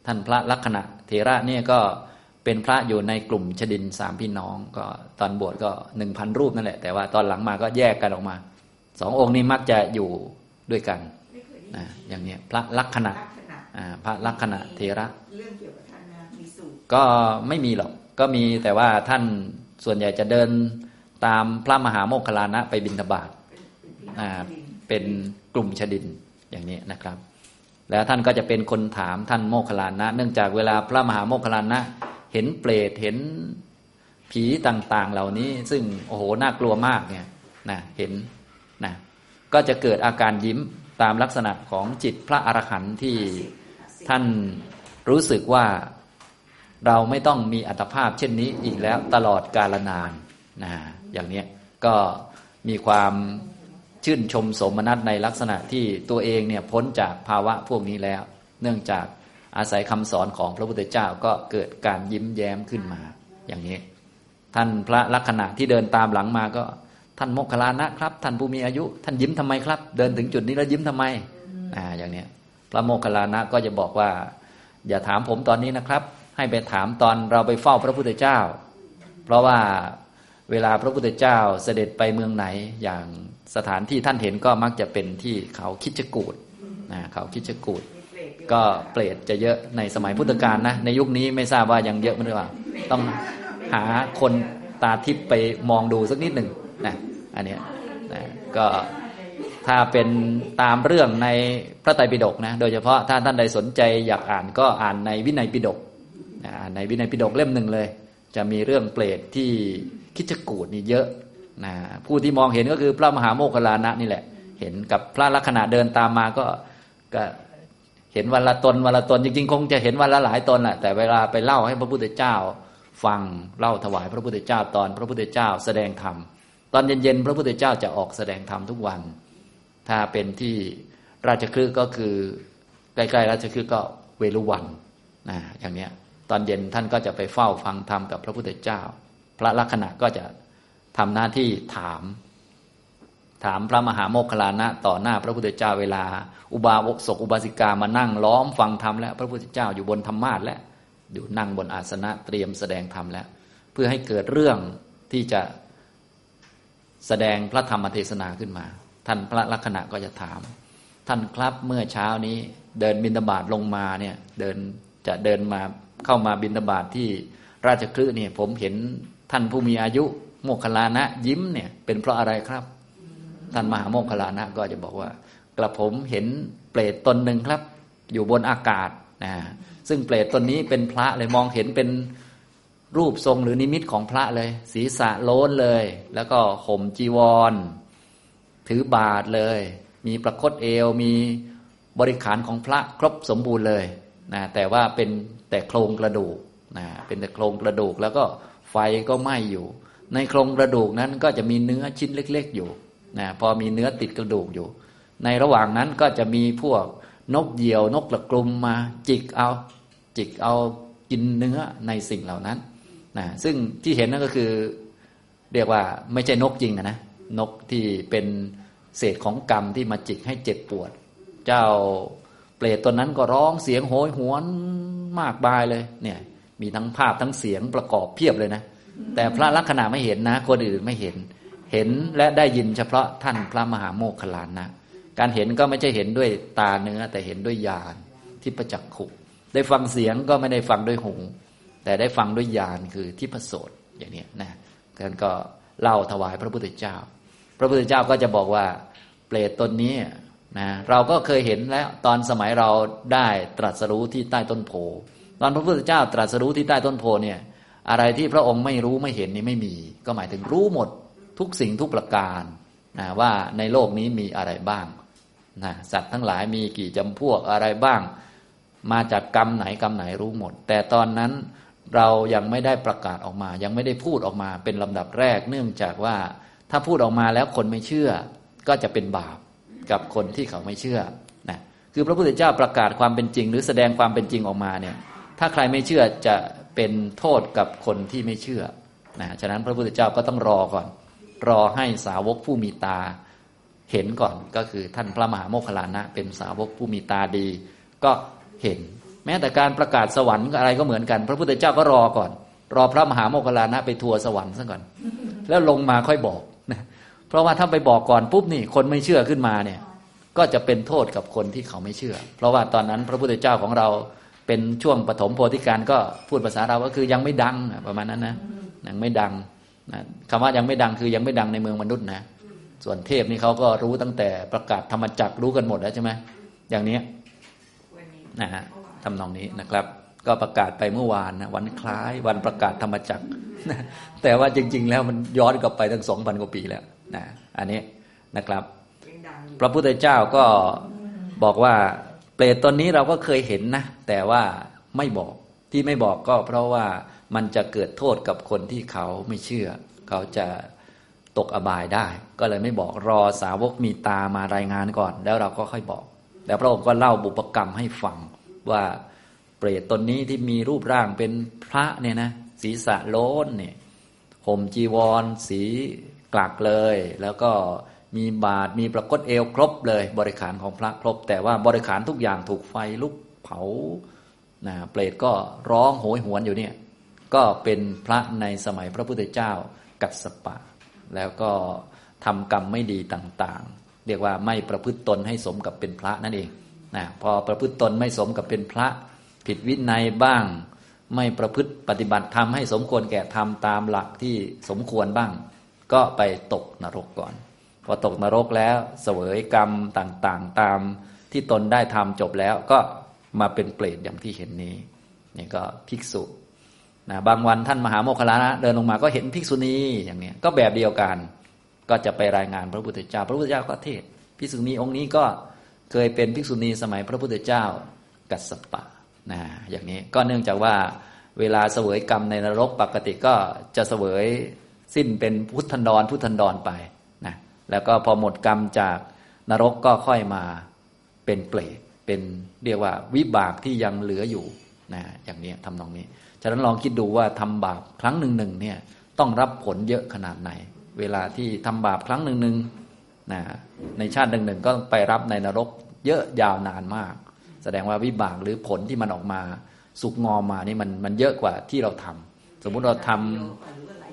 ท่านพระลักษณะเทระเนี่ยก็เป็นพระอยู่ในกลุ่มชดินสามพี่น้อง ก็ตอนบวชก็หนึ่งพันรูปนั่นแหละ แต่ว่าตอนหลังมาก็แยกกันออกมาสององค์นี้มักจะอยู่ด้วยกันนะอย่างนี้พระลักษณะพระลักษณะเทระเรื่องเกี่ยวกับท่านนะมีสูตรก็ไม่มีหรอกก็มีแต่ว่าท่านส่วนใหญ่จะเดิน ตามพระมหาโมคคลานะไปบิณฑบาตเป็นกลุ่มชดินอย่างนี้นะครับ แล้วท่านก็จะเป็นคนถามท่านโมคคลานะ เนื่องจากเวลาพระมหาโมคคลานะ เห็นเปรตเห็นผีต่างๆ เหล่านี้ ซึ่งโอ้โหน่ากลัวมากเนี่ยนะเห็นนะก็จะเกิดอาการยิ้มตามลักษณะของจิตพระอรหันต์ที่ท่านรู้สึกว่าเราไม่ต้องมีอัตภาพเช่นนี้อีกแล้วตลอดกาลนานนะ อย่างนี้ก็มีความชื่นชมสมนัตในลักษณะที่ตัวเองเนี่ยพ้นจากภาวะพวกนี้แล้ว เนื่องจากอาศัยคำสอนของพระพุทธเจ้าก็เกิดการยิ้มแย้มขึ้นมา อย่างนี้ ท่านพระลักษณะที่เดินตามหลังมาก็ท่านโมคคลานะครับ ท่านผู้มีอายุ ท่านยิ้มทำไมครับ เดินถึงจุดนี้แล้วยิ้มทำไมอ่าอย่างเนี้ยพระโมคคลานะก็จะบอกว่า อย่าถามผมตอนนี้นะครับ ให้ไปถามตอนเราไปเฝ้าพระพุทธเจ้า เพราะว่า เวลาพระพุทธเจ้าเสด็จไปเมืองไหน อย่างสถานที่ท่านเห็นก็มักจะเป็นที่เขาคิดจกูดนะเขาคิดจกูดมีเปรตเยก็เปรตจะเยอะในสมัยพุทธกาลนะ ในยุคนี้ไม่ทราบว่ายังเยอะมั้ยหรือเปล่า ต้องหาคนตาทิพย์ไปมองดูสักนิดหนึ่งนะอันเนี้ยนะก็ถ้าเป็นตามเรื่องในพระไตรปิฎกนะ โดยเฉพาะถ้าท่านใดสนใจอยากอ่านก็อ่านในวินัยปิฎกอ่านในวินัยปิฎกเล่มหนึ่งเลย จะมีเรื่องเปรตที่ คิดจกูดนี่เยอะนะผู้ที่มองเห็นก็คือพระมหาโมคคลานะนี่แหละ เห็นกับพระลักษณะเดินตามมาก็ก็เห็นวันละตนวันละตนจริงๆ คงจะเห็นวันละหลายตนแหละแต่เวลาไปเล่าให้พระพุทธเจ้า ฟังเล่าถวายพระพุทธเจ้าตอนพระพุทธเจ้าแสดงธรรมตอนเย็นๆพระพุทธเจ้าจะออกแสดงธรรมทุกวัน ถ้าเป็นที่ราชคลึกก็คือใกล้ๆราชคลึกก็เวลุวันนะอย่างเนี้ยตอนเย็นท่านก็จะไปเฝ้าฟังธรรมกับพระพุทธเจ้า พระลักษณะก็จะทำหน้าที่ถาม ถามพระมหาโมคคลานะ ต่อหน้าพระพุทธเจ้าเวลา อุบาสกอุบาสิกามานั่งล้อมฟังธรรมแล้ว พระพุทธเจ้าอยู่บนธรรมาสแล้วอยู่นั่งบนอาสนะเตรียมแสดงธรรมแล้ว เพื่อให้เกิดเรื่องที่จะแสดงพระธรรมเทศนาขึ้นมา ท่านพระลักษณะก็จะถาม ท่านครับเมื่อเช้านี้เดินบินตบาตลงมาเนี่ยเดินจะเดินมาเข้ามาบินตบาตที่ราชคลึเนี่ยผมเห็น ท่านผู้มีอายุโมคคลานะยิ้มเนี่ยเป็นเพราะอะไรครับ ท่านมหาโมคคลานะก็จะบอกว่ากระผมเห็นเปรตตนหนึ่งครับ อยู่บนอากาศนะซึ่งเปรตตนนี้เป็นพระเลยมองเห็นเป็นรูปทรงหรือนิมิตของพระเลย ศีรษะโล้นเลย แล้วก็ห่มจีวร ถือบาทเลย มีประคตเอวมีบริขารของพระครบสมบูรณ์เลยนะแต่ว่าเป็นแต่โครงกระดูกนะเป็นแต่โครงกระดูกแล้วก็ ไฟก็ไหม้อยู่ ในโครงกระดูกนั้นก็จะมีเนื้อชิ้นเล็ก ๆ อยู่นะพอมีเนื้อติดกระดูกอยู่ ในระหว่างนั้นก็จะมีพวกนกเหยี่ยวนกตะกรุมมา จิกเอาจิกเอากินเนื้อในสิ่งเหล่านั้นนะซึ่งที่เห็นนั่นก็คือเรียกว่าไม่ใช่นกจริงนะนะนกที่เป็นเศษของกรรมที่มาจิกให้เจ็บปวด เจ้าเปรตตนนั้นก็ร้องเสียงโหยหวนมากบายเลยเนี่ย มีทั้งภาพทั้งเสียงประกอบเพียบเลยนะ แต่พระลักษณะไม่เห็นนะ คนอื่นไม่เห็น เห็นและได้ยินเฉพาะท่านพระมหาโมคคลานะ การเห็นก็ไม่ใช่เห็นด้วยตาเนื้อ แต่เห็นด้วยญาณที่ประจักษ์ขุได้ฟังเสียงก็ไม่ได้ฟังด้วยหู แต่ได้ฟังด้วยญาณคือที่ประโสดอย่างนี้นะกันก็เล่าถวายพระพุทธเจ้า พระพุทธเจ้าก็จะบอกว่าเปรตตนนี้นะเราก็เคยเห็นแล้วตอนสมัยเราได้ตรัสรู้ที่ใต้ต้นโพ ตอนพระพุทธเจ้าตรัสรู้ที่ใต้ต้นโพเนี่ย อะไรที่พระองค์ไม่รู้ไม่เห็นนี่ไม่มี ก็หมายถึงรู้หมดทุกสิ่งทุกประการนะว่าในโลกนี้มีอะไรบ้างนะสัตว์ทั้งหลายมีกี่จำพวกอะไรบ้าง มาจากกรรมไหนกรรมไหนรู้หมด แต่ตอนนั้นเรายังไม่ได้ประกาศออกมา ยังไม่ได้พูดออกมาเป็นลำดับแรก เนื่องจากว่าถ้าพูดออกมาแล้วคนไม่เชื่อ ก็จะเป็นบาปกับคนที่เขาไม่เชื่อนะคือพระพุทธเจ้าประกาศความเป็นจริง หรือแสดงความเป็นจริงออกมาเนี่ย ถ้าใครไม่เชื่อจะเป็นโทษกับคนที่ไม่เชื่อนะฉะนั้นพระพุทธเจ้าก็ต้องรอก่อน รอให้สาวกผู้มีตาเห็นก่อนก็คือท่านพระมหาโมคคลานะ เป็นสาวกผู้มีตาดี ก็เห็น แม้แต่การประกาศสวรรค์อะไรก็เหมือนกัน พระพุทธเจ้าก็รอก่อน รอพระมหาโมคคลานะไปทัวร์สวรรค์ซะก่อน แล้วลงมาค่อยบอกนะเพราะว่าถ้าไปบอกก่อนปุ๊บนี่คนไม่เชื่อขึ้นมาเนี่ย ก็จะเป็นโทษกับคนที่เขาไม่เชื่อ เพราะว่าตอนนั้นพระพุทธเจ้าของเรา เป็นช่วงปฐมโพธิการก็พูดภาษาเราก็คือยังไม่ดังประมาณนั้นนะยังไม่ดังนะคำว่ายังไม่ดังคือยังไม่ดังในเมืองมนุษย์นะ ส่วนเทพนี่เขาก็รู้ตั้งแต่ประกาศธรรมจักรู้กันหมดแล้วใช่ไหมอย่างนี้นะฮะทำนองนี้นะครับ ก็ประกาศไปเมื่อวานนะวันคล้ายวันประกาศธรรมจักรแต่ว่าจริง ๆ แล้วมันย้อนกลับไปตั้งสองพันกว่าปีแล้วนะอันนี้นะครับ พระพุทธเจ้าก็บอกว่า เปรตตนนี้เราก็เคยเห็นนะ แต่ว่าไม่บอกที่ไม่บอกก็เพราะว่ามันจะเกิดโทษกับคนที่เขาไม่เชื่อ เขาจะตกอบายได้ ก็เลยไม่บอกรอสาวกมีตามารายงานก่อน แล้วเราก็ค่อยบอก แล้วพระองค์ก็เล่าบุปกรรมให้ฟังว่าเปรตตนนี้ที่มีรูปร่างเป็นพระเนี่ยนะศีรษะโล้นเนี่ยห่มจีวร สีกลักเลย แล้วก็ มีบาทมีประกฏเอวครบเลย บริขารของพระครบ แต่ว่าบริขารทุกอย่างถูกไฟลุกเผานะเปรตก็ร้องโหยหวนอยู่เนี่ยก็เป็นพระในสมัยพระพุทธเจ้ากัสปะ แล้วก็ทำกรรมไม่ดีต่างๆ เรียกว่าไม่ประพฤติตนให้สมกับเป็นพระนั่นเองนะพอประพฤติตนไม่สมกับเป็นพระ ผิดวินัยบ้าง ไม่ประพฤติปฏิบัติธรรมให้สมควรแก่ธรรมตามหลักที่สมควรบ้าง ก็ไปตกนรกก่อน พอตกนรกแล้วเสวยกรรมต่างๆ ตามที่ตนได้ทำจบแล้วก็มาเป็นเปรตอย่างที่เห็นนี้นี่ก็ภิกษุนะบางวันท่านมหาโมคคลานะเดินลงมาก็เห็นภิกษุณีอย่างนี้ก็แบบเดียวกัน ก็จะไปรายงานพระพุทธเจ้า พระพุทธเจ้าก็เทศภิกษุณีองค์นี้ก็เคยเป็นภิกษุณีสมัยพระพุทธเจ้ากัสสปะนะอย่างนี้ก็เนื่องจากว่าเวลาเสวยกรรมในนรกปกติก็จะเสวยสิ้นเป็นพุทธันดรพุทธันดรไป แล้วก็พอหมดกรรมจากนรกก็ค่อยมาเป็นเปรตเป็นเรียกว่าวิบากที่ยังเหลืออยู่นะอย่างนี้ทำนองนี้ ฉะนั้นลองคิดดูว่าทำบาปครั้งหนึ่งหนึ่งเนี่ยต้องรับผลเยอะขนาดไหน เวลาที่ทำบาปครั้งหนึ่งหนึ่งนะในชาติหนึ่งหนึ่งก็ไปรับในนรกเยอะยาวนานมาก แสดงว่าวิบากหรือผลที่มันออกมา สุกงอมมานี่มันมันเยอะกว่าที่เราทำสมมุติเราทำ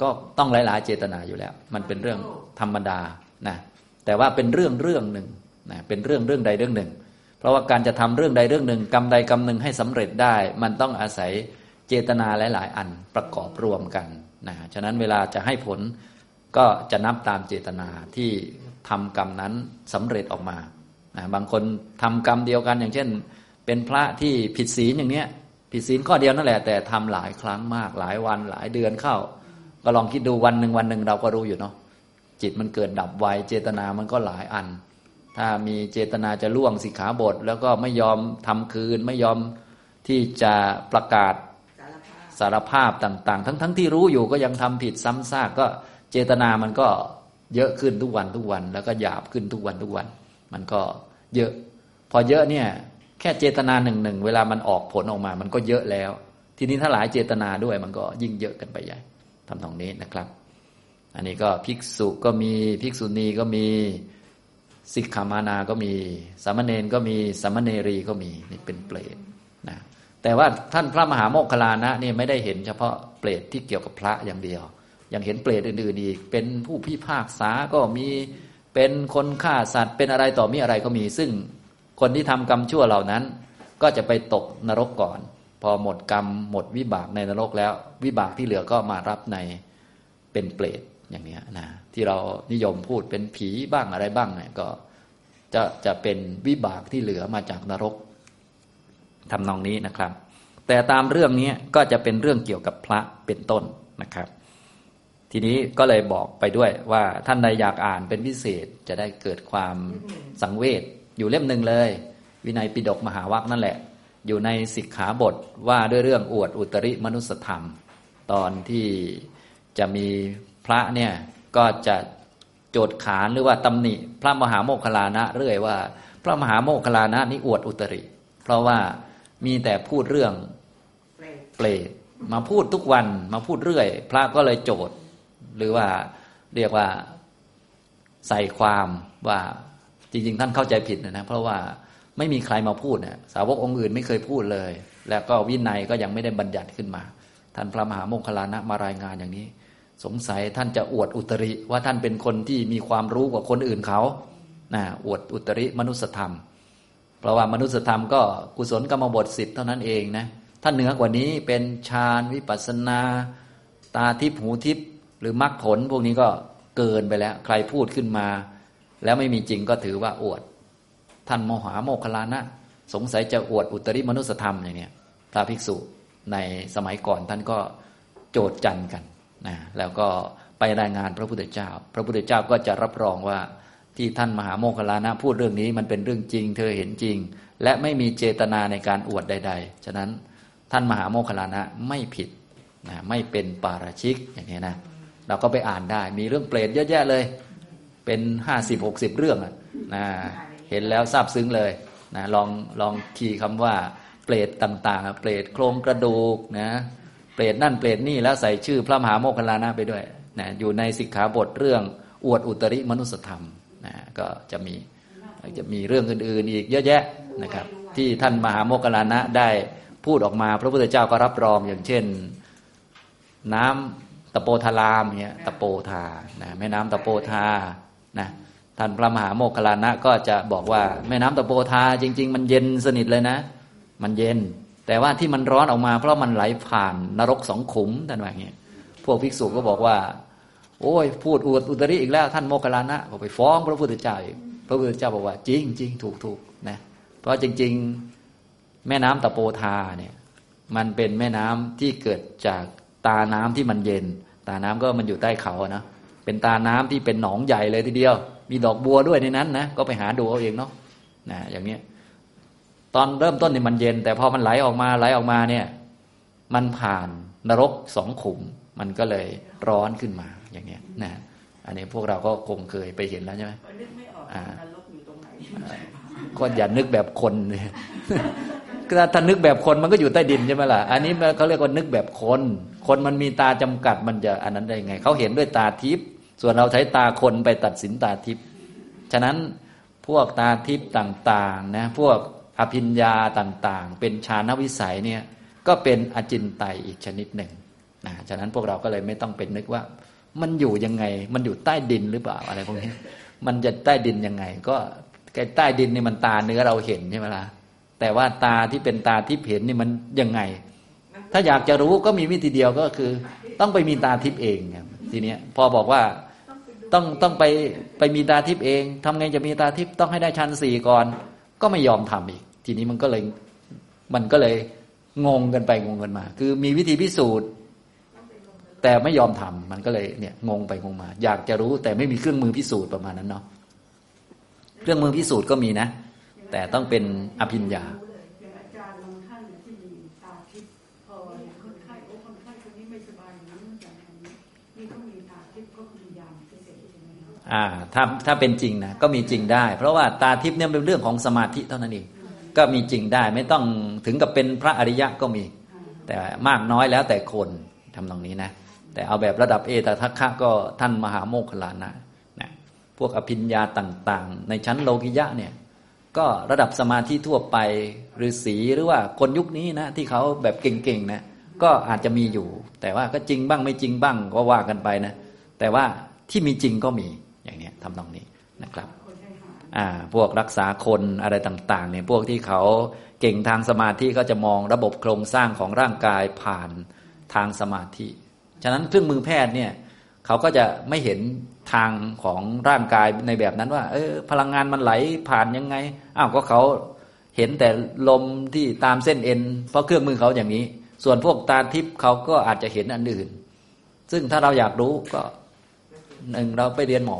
ก็ต้องหลาย ๆ เจตนาอยู่แล้ว มันเป็นเรื่องธรรมดานะแต่ว่าเป็นเรื่องเรื่องหนึ่งนะเป็นเรื่องเรื่องใดเรื่องหนึ่ง เพราะว่าการจะทำเรื่องใดเรื่องหนึ่งกรรมใดกรรมหนึ่งให้สำเร็จได้ มันต้องอาศัยเจตนาหลาย ๆ อันประกอบรวมกันนะฉะนั้นเวลาจะให้ผลก็จะนับตามเจตนาที่ทำกรรมนั้นสำเร็จออกมานะบางคนทำกรรมเดียวกัน อย่างเช่น เป็นพระที่ผิดศีลอย่างเนี้ยผิดศีลข้อเดียวนั่นแหละแต่ทำหลายครั้งมากหลายวันหลายเดือนเข้า ก็ลองคิดดูวันหนึ่งวันหนึ่งเราก็รู้อยู่เนาะจิตมันเกิดดับไวเจตนามันก็หลายอัน ถ้ามีเจตนาจะล่วงสิกขาบท แล้วก็ไม่ยอมทำคืน ไม่ยอมที่จะประกาศสารภาพสารภาพต่าง ๆ ทั้งๆทที่รู้อยู่ก็ยังทำผิดซ้ำซากก็เจตนามันก็เยอะขึ้นทุกวันทุกวัน แล้วก็หยาบขึ้นทุกวันทุกวัน มันก็เยอะ พอเยอะเนี่ยแค่เจตนาหนึ่งหนึ่งเวลามันออกผลออกมา มันก็เยอะแล้ว ทีนี้ถ้าหลายเจตนาด้วยมันก็ยิ่งเยอะกันไปใหญ่ ทำตรงนี้นะครับ อันนี้ก็ภิกษุก็มีภิกษุณีก็มีสิกขามานาก็มีสามเณรก็มีสามเณรีก็มีนี่เป็นเปรตนะแต่ว่าท่านพระมหาโมคคลานะนี่ไม่ได้เห็นเฉพาะเปรตที่เกี่ยวกับพระอย่างเดียว ยังเห็นเปรตอื่นๆอีก เป็นผู้พิพากษาก็มีเป็นคนฆ่าสัตว์เป็นอะไรต่อมีอะไรก็มี ซึ่งคนที่ทำกรรมชั่วเหล่านั้น ก็จะไปตกนรกก่อน พอหมดกรรมหมดวิบากในนรกแล้ว วิบากที่เหลือก็มารับในเป็นเปรตอย่างเนี้ยนะที่เรานิยมพูดเป็นผีบ้างอะไรบ้างเนี่ยก็จะจะเป็นวิบากที่เหลือมาจากนรกทำนองนี้นะครับ แต่ตามเรื่องนี้ก็จะเป็นเรื่องเกี่ยวกับพระเป็นต้นนะครับ ทีนี้ก็เลยบอกไปด้วยว่าท่านใดอยากอ่านเป็นพิเศษจะได้เกิดความสังเวชอยู่เล่มหนึ่งเลย วินัยปิฎกมหาวัคนั่นแหละ อยู่ในสิกขาบทว่าด้วยเรื่องอวดอุตริมนุสธรรม ตอนที่จะมีพระเนี่ยก็จะโจทขานหรือว่าตำหนิพระมหาโมคคลานะเรื่อยว่า พระมหาโมคคลานะนี่อวดอุตริ เพราะว่ามีแต่พูดเรื่องเปรตมาพูดทุกวันมาพูดเรื่อย พระก็เลยโจทหรือว่าเรียกว่าใส่ความว่าจริง ๆ ท่านเข้าใจผิดนะนะเพราะว่า ไม่มีใครมาพูดนะสาวกองค์อื่นไม่เคยพูดเลย แล้วก็วินัยก็ยังไม่ได้บัญญัติขึ้นมา ท่านพระมหาโมคคลานะมารายงานอย่างนี้ สงสัยท่านจะอวดอุตริ ว่าท่านเป็นคนที่มีความรู้กว่าคนอื่นเขานะอวดอุตริมนุสธรรม เพราะว่ามนุษยธรรมก็กุศลกรรมบทสิบเท่านั้นเองนะถ้านเหนือกว่านี้เป็นฌานวิปัสสนา ตาทิพหูทิพหรือมรรคผลพวกนี้ก็เกินไปแล้ว ใครพูดขึ้นมา แล้วไม่มีจริงก็ถือว่าอวด ท่านโมหาโมคคลานะ สงสัยจะอวดอุตริมนุสธรรมอย่างเนี้ยพระภิกษุในสมัยก่อนท่านก็โจดจันกันนะแล้วก็ไปรายงานพระพุทธเจ้า พระพุทธเจ้าก็จะรับรองว่าที่ท่านมหาโมคคลานะพูดเรื่องนี้มันเป็นเรื่องจริง เธอเห็นจริง และไม่มีเจตนาในการอวดใด ๆ ฉะนั้นท่านมหาโมคคลานะไม่ผิดนะไม่เป็นปาราชิกอย่างนี้นะเราก็ไปอ่านได้มีเรื่องเปรตเยอะแยะเลย เป็นห้าสิบหกสิบเรื่องอะนะ เห็นแล้วซาบซึ้งเลยนะลองลองคีย์คำว่าเปรตต่าง ๆ เปรตโครงกระดูกนะเปรตนั่นเปรตนี่แล้วใส่ชื่อพระมหาโมคคลลานะไปด้วยนะอยู่ในสิกขาบทเรื่องอวดอุตริมนุสธรรมนะก็จะมีจะมีเรื่องอื่นๆอีกเยอะแยะนะครับ ที่ท่านมหาโมคคลลานะได้พูดออกมา พระพุทธเจ้าก็รับรองอย่างเช่น น้ำตะโปธารามเนี่ยตะโปธานะแม่น้ำตะโปธานะ ท่านพระมหาโมคคลานะก็จะบอกว่าแม่น้ำตะโปธาจริง ๆ มันเย็นสนิทเลยนะ มันเย็น แต่ว่าที่มันร้อนออกมา เพราะมันไหลผ่านนรกสองขุมท่านว่าอย่างนี้พวกภิกษุก็บอกว่า โอ้ยพูดอวดอุตริอีกแล้วท่านโมคคลานะก็ไปฟ้องพระพุทธเจ้าอีกพระพุทธเจ้าบอกว่า จริงจริงถูกถูกนะเพราะจริง ๆ แม่น้ำตะโปธาเนี่ยมันเป็นแม่น้ำที่เกิดจากตาน้ำที่มันเย็น ตาน้ำก็มันอยู่ใต้เขานะเป็นตาน้ำที่เป็นหนองใหญ่เลยทีเดียว มีดอกบัวด้วยในนั้นนะก็ไปหาดูเอาเองเนาะนะอย่างเนี้ยตอนเริ่มต้นเนี่ยมันเย็น แต่พอมันไหลออกมาไหลออกมาเนี่ย มันผ่านนรกสองขุม มันก็เลยร้อนขึ้นมาอย่างเนี้ยนะอันนี้พวกเราก็คงเคยไปเห็นแล้วใช่ไหมนึกไม่ออกนรกอยู่ตรงไหนก็อย่านึกแบบคนเลยถ้าถ้านึกแบบคนมันก็อยู่ใต้ดินใช่ไหมล่ะ อันนี้เขาเรียกว่านึกแบบคน คนมันมีตาจำกัดมันจะอันนั้นได้ไง เขาเห็นด้วยตาทิพย์ ส่วนเราใช้ตาคนไปตัดสินตาทิพย์ฉะนั้นพวกตาทิพย์ต่างๆนะพวกอภิญญาต่างๆ เป็นฌานวิสัยเนี่ยก็เป็นอจินไตยอีกชนิดหนึ่งนะฉะนั้นพวกเราก็เลยไม่ต้องเป็นนึกว่า มันอยู่ยังไง มันอยู่ใต้ดินหรือเปล่าอะไรพวกนี้ มันจะใต้ดินยังไง ก็ใต้ดินนี่มันตาเนื้อเราเห็นใช่ไหมล่ะแต่ว่าตาที่เป็นตาทิพย์เห็นนี่มันยังไง ถ้าอยากจะรู้ก็มีวิธีเดียวก็คือ ต้องไปมีตาทิพย์เองครับ ทีเนี้ยพอบอกว่าต้องต้องไปไปมีตาทิพย์เองทำไงจะมีตาทิพย์ต้องให้ได้ชั้นสี่ก่อน ก็ไม่ยอมทำอีก ทีนี้มันก็เลยมันก็เลยงงกันไปงงกันมา คือมีวิธีพิสูจน์ แต่ไม่ยอมทำมันก็เลยเนี่ยงงไปงงมา อยากจะรู้แต่ไม่มีเครื่องมือพิสูจน์ประมาณนั้นเนาะเครื่องมือพิสูจน์ก็มีนะ แต่ต้องเป็นอภิญญา ถ้าถ้าเป็นจริงนะก็มีจริงได้ เพราะว่าตาทิพย์เนี่ยเป็นเรื่องของสมาธิเท่านั้นเองก็มีจริงได้ไม่ต้องถึงกับเป็นพระอริยะก็มี แต่มากน้อยแล้วแต่คนทำตรงนี้นะ แต่เอาแบบระดับเอตทัคคะก็ท่านมหาโมคคลานะนะ พวกอภิญญาต่างๆ ในชั้นโลกิยะเนี่ยก็ระดับสมาธิทั่วไปฤาษีหรือว่าคนยุคนี้นะที่เขาแบบเก่งๆนะก็อาจจะมีอยู่ แต่ว่าก็จริงบ้างไม่จริงบ้างก็ว่ากันไปนะ แต่ว่าที่มีจริงก็มี อย่างเนี้ยทำตรงนี้นะครับอ่าพวกรักษาคนอะไรต่างๆเนี่ยพวกที่เขาเก่งทางสมาธิก็จะมองระบบโครงสร้างของร่างกายผ่านทางสมาธิ ฉะนั้นเครื่องมือแพทย์เนี่ยเขาก็จะไม่เห็นทางของร่างกายในแบบนั้นว่าเออพลังงานมันไหลผ่านยังไงอ้าวก็เขาเห็นแต่ลมที่ตามเส้นเอ็น เพราะเครื่องมือเขาอย่างนี้ ส่วนพวกตาทิพย์เขาก็อาจจะเห็นอันอื่น ซึ่งถ้าเราอยากรู้ก็ หนึ่งเราไปเรียนหมอ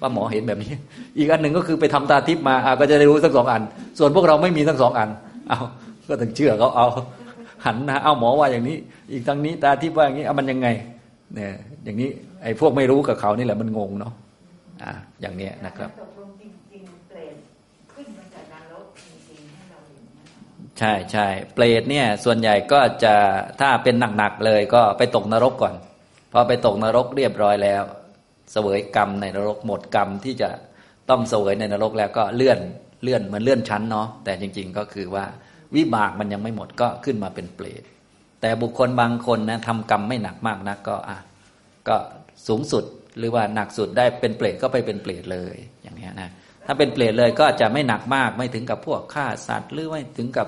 ว่าหมอเห็นแบบนี้ อีกอันหนึ่งก็คือไปทำตาทิพย์มาอะก็จะได้รู้ทั้งสองอัน ส่วนพวกเราไม่มีทั้งสองอัน เอาก็ถึงเชื่อเขาเอาหันนะเอาหมอว่าอย่างนี้ อีกทางนี้ตาทิพย์ว่าอย่างนี้เอามันยังไงเนี่ยอย่างนี้ไอ้พวกไม่รู้กับเขานี่แหละมันงงเนาะอ่าอย่างเนี้ยนะครับตกลงจริงๆเปรตขึ้นมาจากนรกจริงๆให้เราเห็นนะใช่ใช่เปรตเนี่ยส่วนใหญ่ก็จะถ้าเป็นหนักๆเลยก็ไปตกนรกก่อนพอไปตกนรกเรียบร้อยแล้ว เสวยกรรมในนรกหมดกรรมที่จะต้องเสวยในนรกแล้วก็เลื่อนเลื่อนเหมือนเลื่อนชั้นเนาะแต่จริง ๆ ก็คือว่าวิบากมันยังไม่หมดก็ขึ้นมาเป็นเปรตแต่บุคคลบางคนนะทำกรรมไม่หนักมากนะก็อะก็สูงสุดหรือว่าหนักสุดได้เป็นเปรตก็ไปเป็นเปรตเลยอย่างเงี้ยนะถ้าเป็นเปรตเลยก็จะไม่หนักมากไม่ถึงกับพวกฆ่าสัตว์ หรือไม่ถึงกับ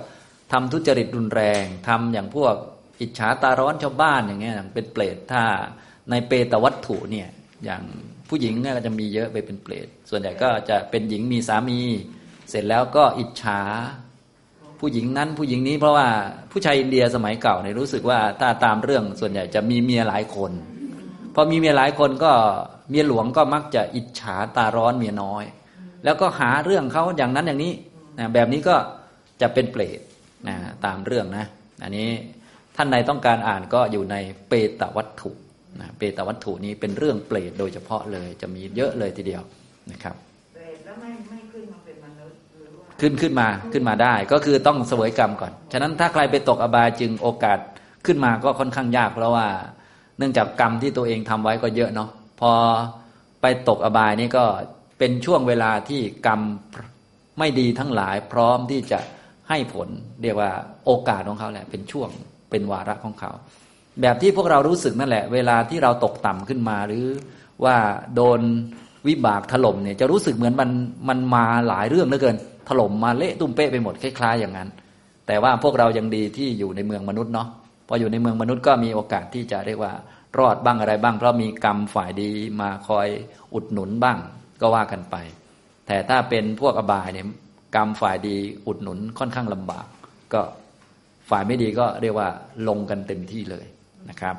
ทำทุจริตรุนแรงทำอย่างพวกอิจฉาตาร้อนชาวบ้านอย่างเงี้ยเป็นเปรตถ้าในเปตวัตถุเนี่ย อย่างผู้หญิงก็จะมีเยอะไปเป็นเปรตส่วนใหญ่ก็จะเป็นหญิงมีสามี เสร็จแล้วก็อิจฉา ผู้หญิงนั้นผู้หญิงนี้เพราะว่าผู้ชายอินเดียสมัยเก่าเนี่ยรู้สึกว่าถ้าตามเรื่องส่วนใหญ่จะมีเมียหลายคนพอมีเมียหลายคนก็เมียหลวงก็มักจะอิจฉาตาร้อนเมียน้อย แล้วก็หาเรื่องเขาอย่างนั้นอย่างนี้นะแบบนี้ก็จะเป็นเปรตนะตามเรื่องนะ อันนี้ท่านใดต้องการอ่านก็อยู่ในเปตวัตถุ นะเปตวัตถุนี้เป็นเรื่องเปรตโดยเฉพาะเลย จะมีเยอะเลยทีเดียวนะครับเปรตแล้วไม่ไม่ขึ้นมาเป็นมนุษย์หรือว่าขึ้นขึ้นมาขึ้นมาได้ ก็คือต้องเสวยกรรมก่อน ฉะนั้นถ้าใครไปตกอบายจึงโอกาสขึ้นมาก็ค่อนข้างยากเพราะว่า เนื่องจากกรรมที่ตัวเองทำไว้ก็เยอะเนาะพอไปตกอบายนี่ก็เป็นช่วงเวลาที่กรรมไม่ดีทั้งหลายพร้อมที่จะให้ผล เรียกว่าโอกาสของเขาแหละ เป็นช่วงเป็นวาระของเขา แบบที่พวกเรารู้สึกนั่นแหละ เวลาที่เราตกต่ำขึ้นมา หรือว่าโดนวิบากถล่มเนี่ยจะรู้สึกเหมือนมันมันมาหลายเรื่องเหลือเกิน ถล่มมาเละตุ้มเป๊ะไปหมดคล้ายๆอย่างนั้น แต่ว่าพวกเรายังดีที่อยู่ในเมืองมนุษย์เนาะพออยู่ในเมืองมนุษย์ก็มีโอกาสที่จะเรียกว่ารอดบ้างอะไรบ้าง เพราะมีกรรมฝ่ายดีมาคอยอุดหนุนบ้าง ก็ว่ากันไป แต่ถ้าเป็นพวกอบายเนี่ยกรรมฝ่ายดีอุดหนุนค่อนข้างลำบาก ก็ฝ่ายไม่ดีก็เรียกว่าลงกันเต็มที่เลย นะครับ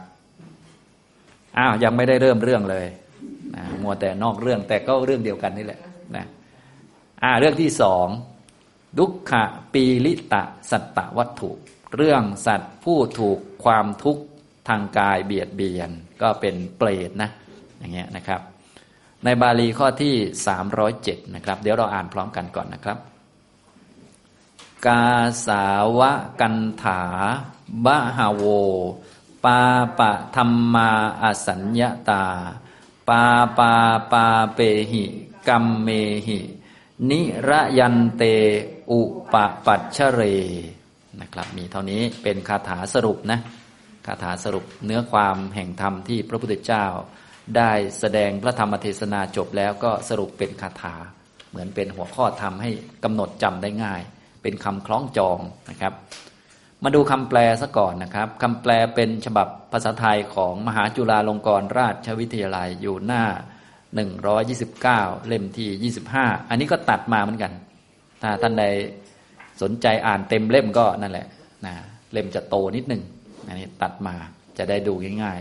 อ้าวยังไม่ได้เริ่มเรื่องเลยนะมัวแต่นอกเรื่องแต่ก็เรื่องเดียวกันนี่แหละนะอ่าเรื่องที่สองดุขะปีลิตะสัตตวัตถุ เรื่องสัตว์ผู้ถูกความทุกข์ทางกายเบียดเบียน ก็เป็นเปรตนะอย่างเงี้ยนะครับ ในบาลีข้อที่ 307 นะครับ เดี๋ยวเราอ่านพร้อมกันก่อนนะครับ กาสาวะกันถาบะหาโว ปาปะธรรมาอสัญญาตา ปาปาปาเปหิกัมเมหิ นิระยันเต อุปปัชชเรนะครับมีเท่านี้เป็นคาถาสรุปนะคาถาสรุปเนื้อความแห่งธรรมที่พระพุทธเจ้า ได้แสดงพระธรรมเทศนาจบแล้วก็สรุปเป็นคาถา เหมือนเป็นหัวข้อธรรมให้กำหนดจำได้ง่าย เป็นคำคล้องจองนะครับ มาดูคำแปลซะก่อนนะครับคำแปลเป็นฉบับภาษาไทยของมหาจุฬาลงกรณราชวิทยาลัยอยู่หน้า 129 เล่มที่ 25 อันนี้ก็ตัดมาเหมือนกัน ถ้าท่านใดสนใจอ่านเต็มเล่มก็นั่นแหละนะเล่มจะโตนิดหนึ่งอันนี้ตัดมาจะได้ดูง่าย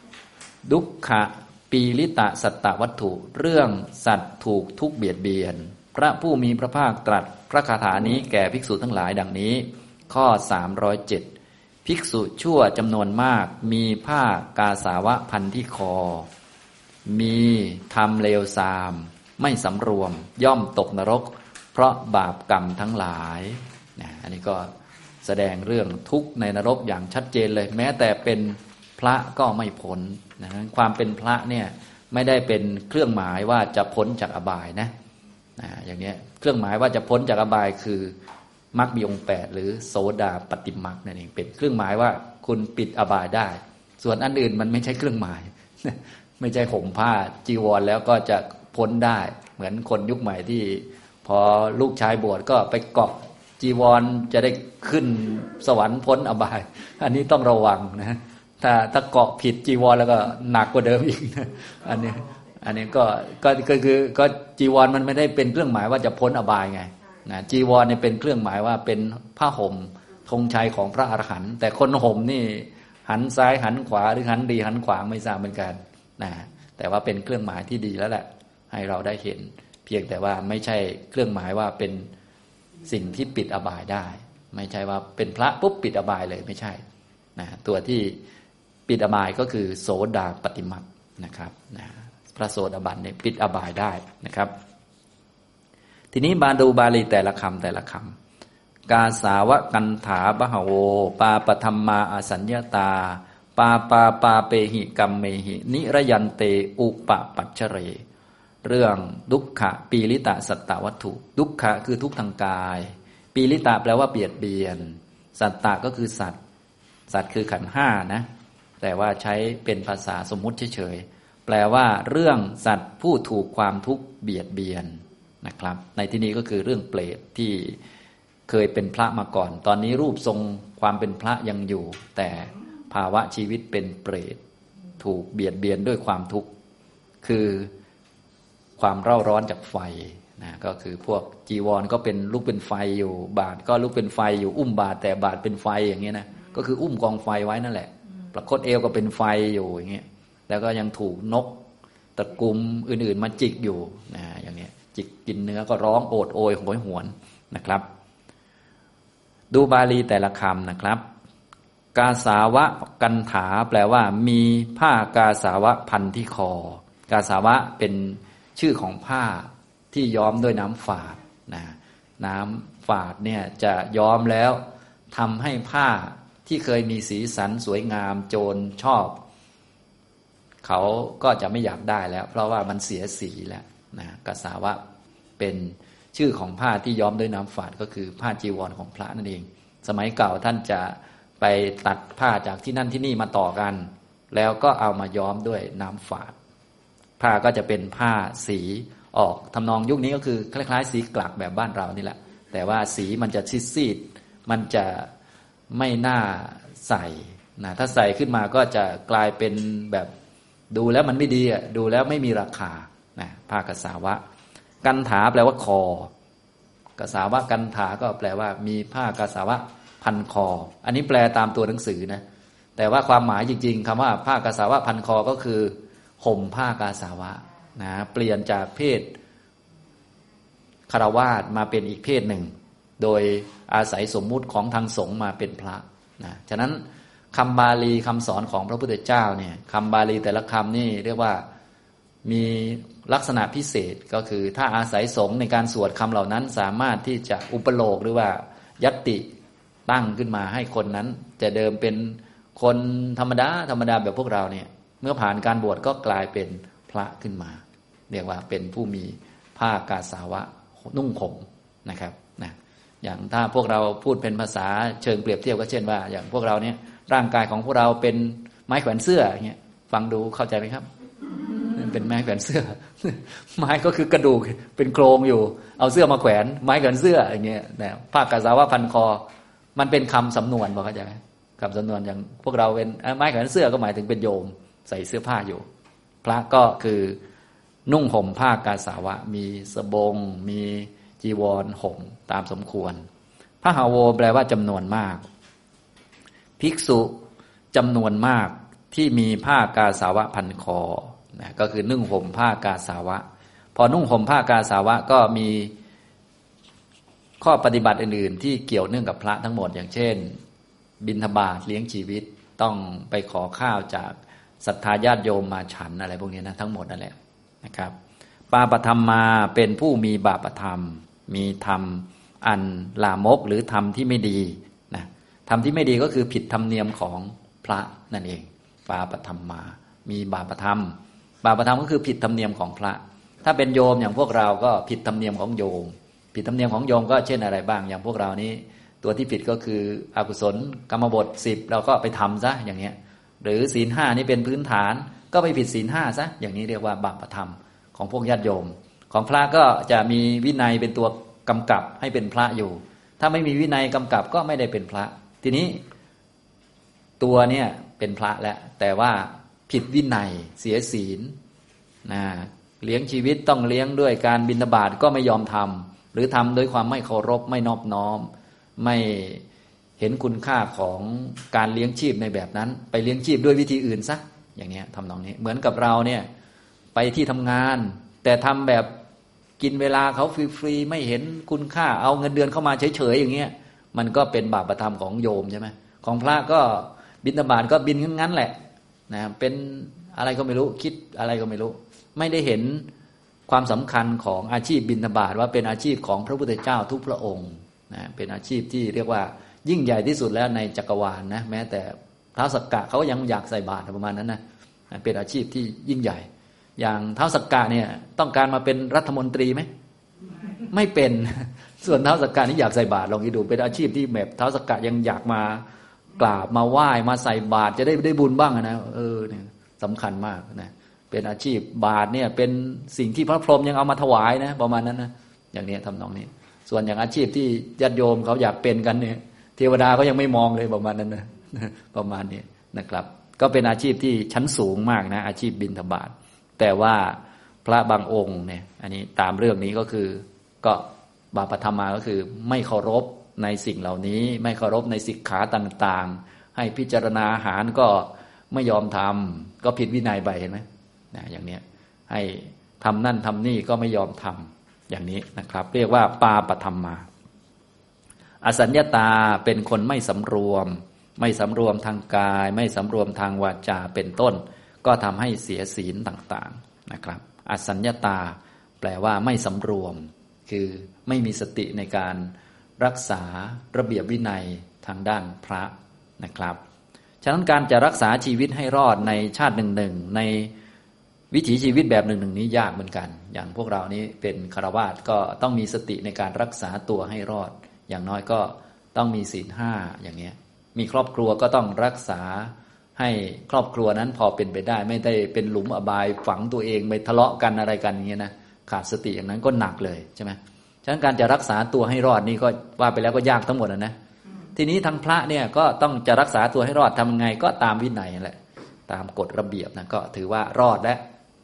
ๆ ดุขะปีลิตะสัตตวัตถุ เรื่องสัตว์ถูกทุกเบียดเบียน พระผู้มีพระภาคตรัสพระคาถานี้แก่ภิกษุทั้งหลายดังนี้ ข้อ 307 ภิกษุชั่วจำนวนมากมีผ้ากาสาวะพันที่คอ มีทำเลวทราม ไม่สำรวมย่อมตกนรก เพราะบาปกรรมทั้งหลายนะอันนี้ก็แสดงเรื่องทุกข์ในนรกอย่างชัดเจนเลย แม้แต่เป็นพระก็ไม่พ้นนะความเป็นพระเนี่ยไม่ได้เป็นเครื่องหมายว่าจะพ้นจากอบายนะนะอย่างนี้เครื่องหมายว่าจะพ้นจากอบายคือ มรรคมีองค์แปดหรือโสดาปฏิมรรคนั่นเองเป็นเครื่องหมายว่าคุณปิดอบายได้ ส่วนอันอื่นมันไม่ใช่เครื่องหมาย ไม่ใช่ห่มผ้าจีวรแล้วก็จะพ้นได้ เหมือนคนยุคใหม่ที่ พอลูกชายบวชก็ไปเกาะจีวรจะได้ขึ้นสวรรค์พ้นอบาย อันนี้ต้องระวังนะถ้าถ้าเกาะผิดจีวรแล้วก็หนักกว่าเดิมอีกนะอันนี้อันนี้ก็ก็ก็คือก็จีวรมันไม่ได้เป็นเครื่องหมายว่าจะพ้นอบายไง นะจีวรเนี่ยเป็นเครื่องหมายว่าเป็นผ้าห่มธงชัยของพระอรหันต์แต่คนห่มนี่หันซ้ายหันขวาหรือหันดีหันขวาไม่ทราบเหมือนกันนะแต่ว่าเป็นเครื่องหมายที่ดีแล้วแหละ ให้เราได้เห็น เพียงแต่ว่าไม่ใช่เครื่องหมายว่าเป็นสิ่งที่ปิดอบายได้ ไม่ใช่ว่าเป็นพระปุ๊บปิดอบายเลยไม่ใช่นะตัวที่ปิดอบายก็คือโสดาปฏิมักนะครับนะพระโสดาบันเนี่ยปิดอบายได้นะครับ ทีนี้มาดูบาลีแต่ละคำแต่ละคำกาสาวะกันถาบหโว ปาปธรรมาอสัญญาตา ปาปาปาเปหิกัมเมหิ นิรยันเต อุปปัชเชเร เรื่องดุขะปีลิตะสัตตวัตถุ ดุขะคือทุกทางกาย ปีลิตะแปลว่าเบียดเบียน สัตตะก็คือสัตว์ สัตว์คือขันห้านะ แต่ว่าใช้เป็นภาษาสมมุติเฉยๆ แปลว่าเรื่องสัตว์ผู้ถูกความทุกข์เบียดเบียน นะครับ ในที่นี้ก็คือเรื่องเปรตที่เคยเป็นพระมาก่อน ตอนนี้รูปทรงความเป็นพระยังอยู่ แต่ภาวะชีวิตเป็นเปรตถูกเบียดเบียนด้วยความทุกข์คือความเร่าร้อนจากไฟนะก็คือพวกจีวรก็เป็นลูกเป็นไฟอยู่ บาทก็ลูกเป็นไฟอยู่อุ้มบาทแต่บาทเป็นไฟอย่างเงี้ยนะก็คืออุ้มกองไฟไว้นั่นแหละ ประคตเอวก็เป็นไฟอยู่อย่างเงี้ยแล้วก็ยังถูกนกตะกุมอื่นๆมาจิกอยู่นะอย่างเนี้ย จิกกินเนื้อก็ร้องโอดโอยโหยหวนนะครับ ดูบาลีแต่ละคำนะครับ กาสาวะกันถาแปลว่า มีผ้ากาสาวะพันที่คอ กาสาวะเป็นชื่อของผ้าที่ย้อมด้วยน้ำฝาดนะน้ำฝาดเนี่ยจะย้อมแล้วทำให้ผ้าที่เคยมีสีสันสวยงามโจรชอบ เขาก็จะไม่อยากได้แล้ว เพราะว่ามันเสียสีแล้ว นะกสาวะเป็นชื่อของผ้าที่ย้อมด้วยน้ำฝาดก็คือผ้าจีวรของพระนั่นเอง สมัยเก่าท่านจะไปตัดผ้าจากที่นั่นที่นี่มาต่อกัน แล้วก็เอามาย้อมด้วยน้ำฝาด ผ้าก็จะเป็นผ้าสีออกทำนองยุคนี้ก็คือคล้ายๆ สีกลักแบบบ้านเรานี่แหละ แต่ว่าสีมันจะซีดๆมันจะไม่น่าใส่นะถ้าใส่ขึ้นมาก็จะกลายเป็นแบบดูแล้วมันไม่ดีดูแล้วไม่มีราคา นะผ้ากสาวะ กันถาแปลว่าคอกสาวะกันถาก็แปลว่า มีผ้ากสาวะพันคอ อันนี้แปลตามตัวหนังสือนะ แต่ว่าความหมายจริง ๆคำว่าผ้ากสาวะพันคอก็คือห่มผ้ากาสาวะนะเปลี่ยนจากเพศคารวาสมาเป็นอีกเพศหนึ่ง โดยอาศัยสมมุติของทางสงฆ์มาเป็นพระนะฉะนั้นคำบาลีคำสอนของพระพุทธเจ้าเนี่ยคำบาลีแต่ละคำนี่เรียกว่า มีลักษณะพิเศษก็คือถ้าอาศัยสงในการสวดคำเหล่านั้น สามารถที่จะอุปโลกหรือว่ายัตติตั้งขึ้นมาให้คนนั้น จะเดิมเป็นคนธรรมดาธรรมดาแบบพวกเราเนี่ย เมื่อผ่านการบวชก็กลายเป็นพระขึ้นมา เรียกว่าเป็นผู้มีผ้ากาสาวะนุ่งห่มนะครับนะอย่างถ้าพวกเราพูดเป็นภาษาเชิงเปรียบเทียบก็เช่นว่า อย่างพวกเราเนี่ยร่างกายของพวกเราเป็นไม้แขวนเสื้ออย่างเงี้ยฟังดูเข้าใจไหมครับ เป็นไม้แขวนเสื้อ ไม้ก็คือกระดูกเป็นโครงอยู่ เอาเสื้อมาแขวน ไม้แขวนเสื้ออย่างเงี้ยนะผ้ากาสาวะพันคอ มันเป็นคำสำนวนบอกเข้าใจไหมคำสำนวนอย่างพวกเราเป็นไม้แขวนเสื้อก็หมายถึงเป็นโยม ใส่เสื้อผ้าอยู่ พระก็คือนุ่งห่มผ้ากาสาวะ มีสบง มีจีวรห่มตามสมควรพระหาโวแปลว่าจำนวนมาก ภิกษุจำนวนมากที่มีผ้ากาสาวะพันคอ นะก็คือนุ่งห่มผ้ากาสาวะ พอนุ่งห่มผ้ากาสาวะก็มีข้อปฏิบัติอื่น ๆ ที่เกี่ยวเนื่องกับพระทั้งหมด อย่างเช่น บิณฑบาตเลี้ยงชีวิตต้องไปขอข้าวจากศรัทธาญาติโยมมาฉันอะไรพวกนี้นะทั้งหมดนั่นแหละนะครับปาปธรรมมาเป็นผู้มีบาปธรรม มีธรรมอันลามกหรือธรรมที่ไม่ดีนะธรรมที่ไม่ดีก็คือผิดธรรมเนียมของพระนั่นเองปาปธรรมมา มีบาปธรรม บาปธรรมก็คือผิดธรรมเนียมของพระ ถ้าเป็นโยมอย่างพวกเราก็ผิดธรรมเนียมของโยม ผิดธรรมเนียมของโยมก็เช่นอะไรบ้าง อย่างพวกเรานี้ ตัวที่ผิดก็คืออกุศลกรรมบทสิบเราก็ไปทำซะอย่างเนี้ยหรือศีลห้านี่เป็นพื้นฐาน ก็ไปผิดศีลห้าซะอย่างนี้เรียกว่าบาปธรรมของพวกญาติโยม ของพระก็จะมีวินัยเป็นตัวกำกับให้เป็นพระอยู่ ถ้าไม่มีวินัยกำกับก็ไม่ได้เป็นพระ ทีนี้ตัวเนี่ยเป็นพระแล้วแต่ว่า ผิดวินัย เสียศีลนะเลี้ยงชีวิตต้องเลี้ยงด้วยการบิณฑบาตก็ไม่ยอมทำหรือทำโดยความไม่เคารพไม่นอบน้อม ไม่เห็นคุณค่าของการเลี้ยงชีพในแบบนั้น ไปเลี้ยงชีพด้วยวิธีอื่นซะอย่างนี้ทำนองนี้เหมือนกับเราเนี่ยไปที่ทำงาน แต่ทำแบบกินเวลาเขาฟรีๆไม่เห็นคุณค่าเอาเงินเดือนเข้ามาเฉยๆอย่างเงี้ยมันก็เป็นบาปประธรรมของโยมใช่ไหมของพระก็บินตบาทก็บินงั้นๆแหละ นะเป็นอะไรก็ไม่รู้คิดอะไรก็ไม่รู้ ไม่ได้เห็นความสำคัญของอาชีพบินบาตว่าเป็นอาชีพของพระพุทธเจ้าทุกพระองค์นะเป็นอาชีพที่เรียกว่ายิ่งใหญ่ที่สุดแล้วในจักรวาลนะแม้แต่ท้าวสักกะเขายังอยากใส่บาตรประมาณนั้นนะเป็นอาชีพที่ยิ่งใหญ่ อย่างท้าวสักกะเนี่ยต้องการมาเป็นรัฐมนตรีไหมไม่เป็นส่วนท้าวสักกะนี่อยากใส่บาตรลองคิดดูเป็นอาชีพที่แบบท้าวสักกะยังอยากมา กราบมาไหว้มาใส่บาตรจะได้ได้บุญบ้างนะเออเนี่ยสำคัญมากนะเป็นอาชีพบาตรเนี่ย เป็นสิ่งที่พระพรหมยังเอามาถวายนะประมาณนั้นนะอย่างนี้ทำนองนี้ ส่วนอย่างอาชีพที่ญาติโยมเขาอยากเป็นกันเนี่ย เทวดาก็ยังไม่มองเลยประมาณนั้นนะประมาณนี้นะครับ ก็เป็นอาชีพที่ชั้นสูงมากนะ อาชีพบินธบาตแต่ว่าพระบางองค์เนี่ย อันนี้ตามเรื่องนี้ก็คือ ก็บาปธรรมาก็คือไม่เคารพ ในสิ่งเหล่านี้ ไม่เคารพในสิกขาต่างๆ ให้พิจารณาอาหารก็ไม่ยอมทำก็ผิดวินัยไปเห็นไหมนะอย่างเนี้ยให้ทำนั่นทำนี่ก็ไม่ยอมทำอย่างนี้นะครับ เรียกว่าปาปธรรมมา อสัญญาตาเป็นคนไม่สำรวม ไม่สำรวมทางกาย ไม่สำรวมทางวาจาเป็นต้น ก็ทำให้เสียศีลต่างๆนะครับ อสัญญาตาแปลว่าไม่สำรวม คือไม่มีสติในการ รักษาระเบียบวินัยทางด้านพระนะครับ ฉะนั้นการจะรักษาชีวิตให้รอดในชาติหนึ่งหนึ่งในวิถีชีวิตแบบหนึ่งหนึ่งนี้ยากเหมือนกัน อย่างพวกเรานี้เป็นคารวาสก็ต้องมีสติในการรักษาตัวให้รอด อย่างน้อยก็ต้องมีศีลห้าอย่างเนี้ย มีครอบครัวก็ต้องรักษาให้ครอบครัวนั้นพอเป็นไปได้ ไม่ได้เป็นหลุมอบายฝังตัวเองไปทะเลาะกันอะไรกันอย่างเงี้ยนะขาดสติอย่างนั้นก็หนักเลยใช่ไหม ฉะนั้นการจะรักษาตัวให้รอดนี่ก็ว่าไปแล้วก็ยากทั้งหมดนะนะ ทีนี้ทางพระเนี่ยก็ต้องจะรักษาตัวให้รอดทำไงก็ตามวินัยแหละ ตามกฎระเบียบนะก็ถือว่ารอดแล้ว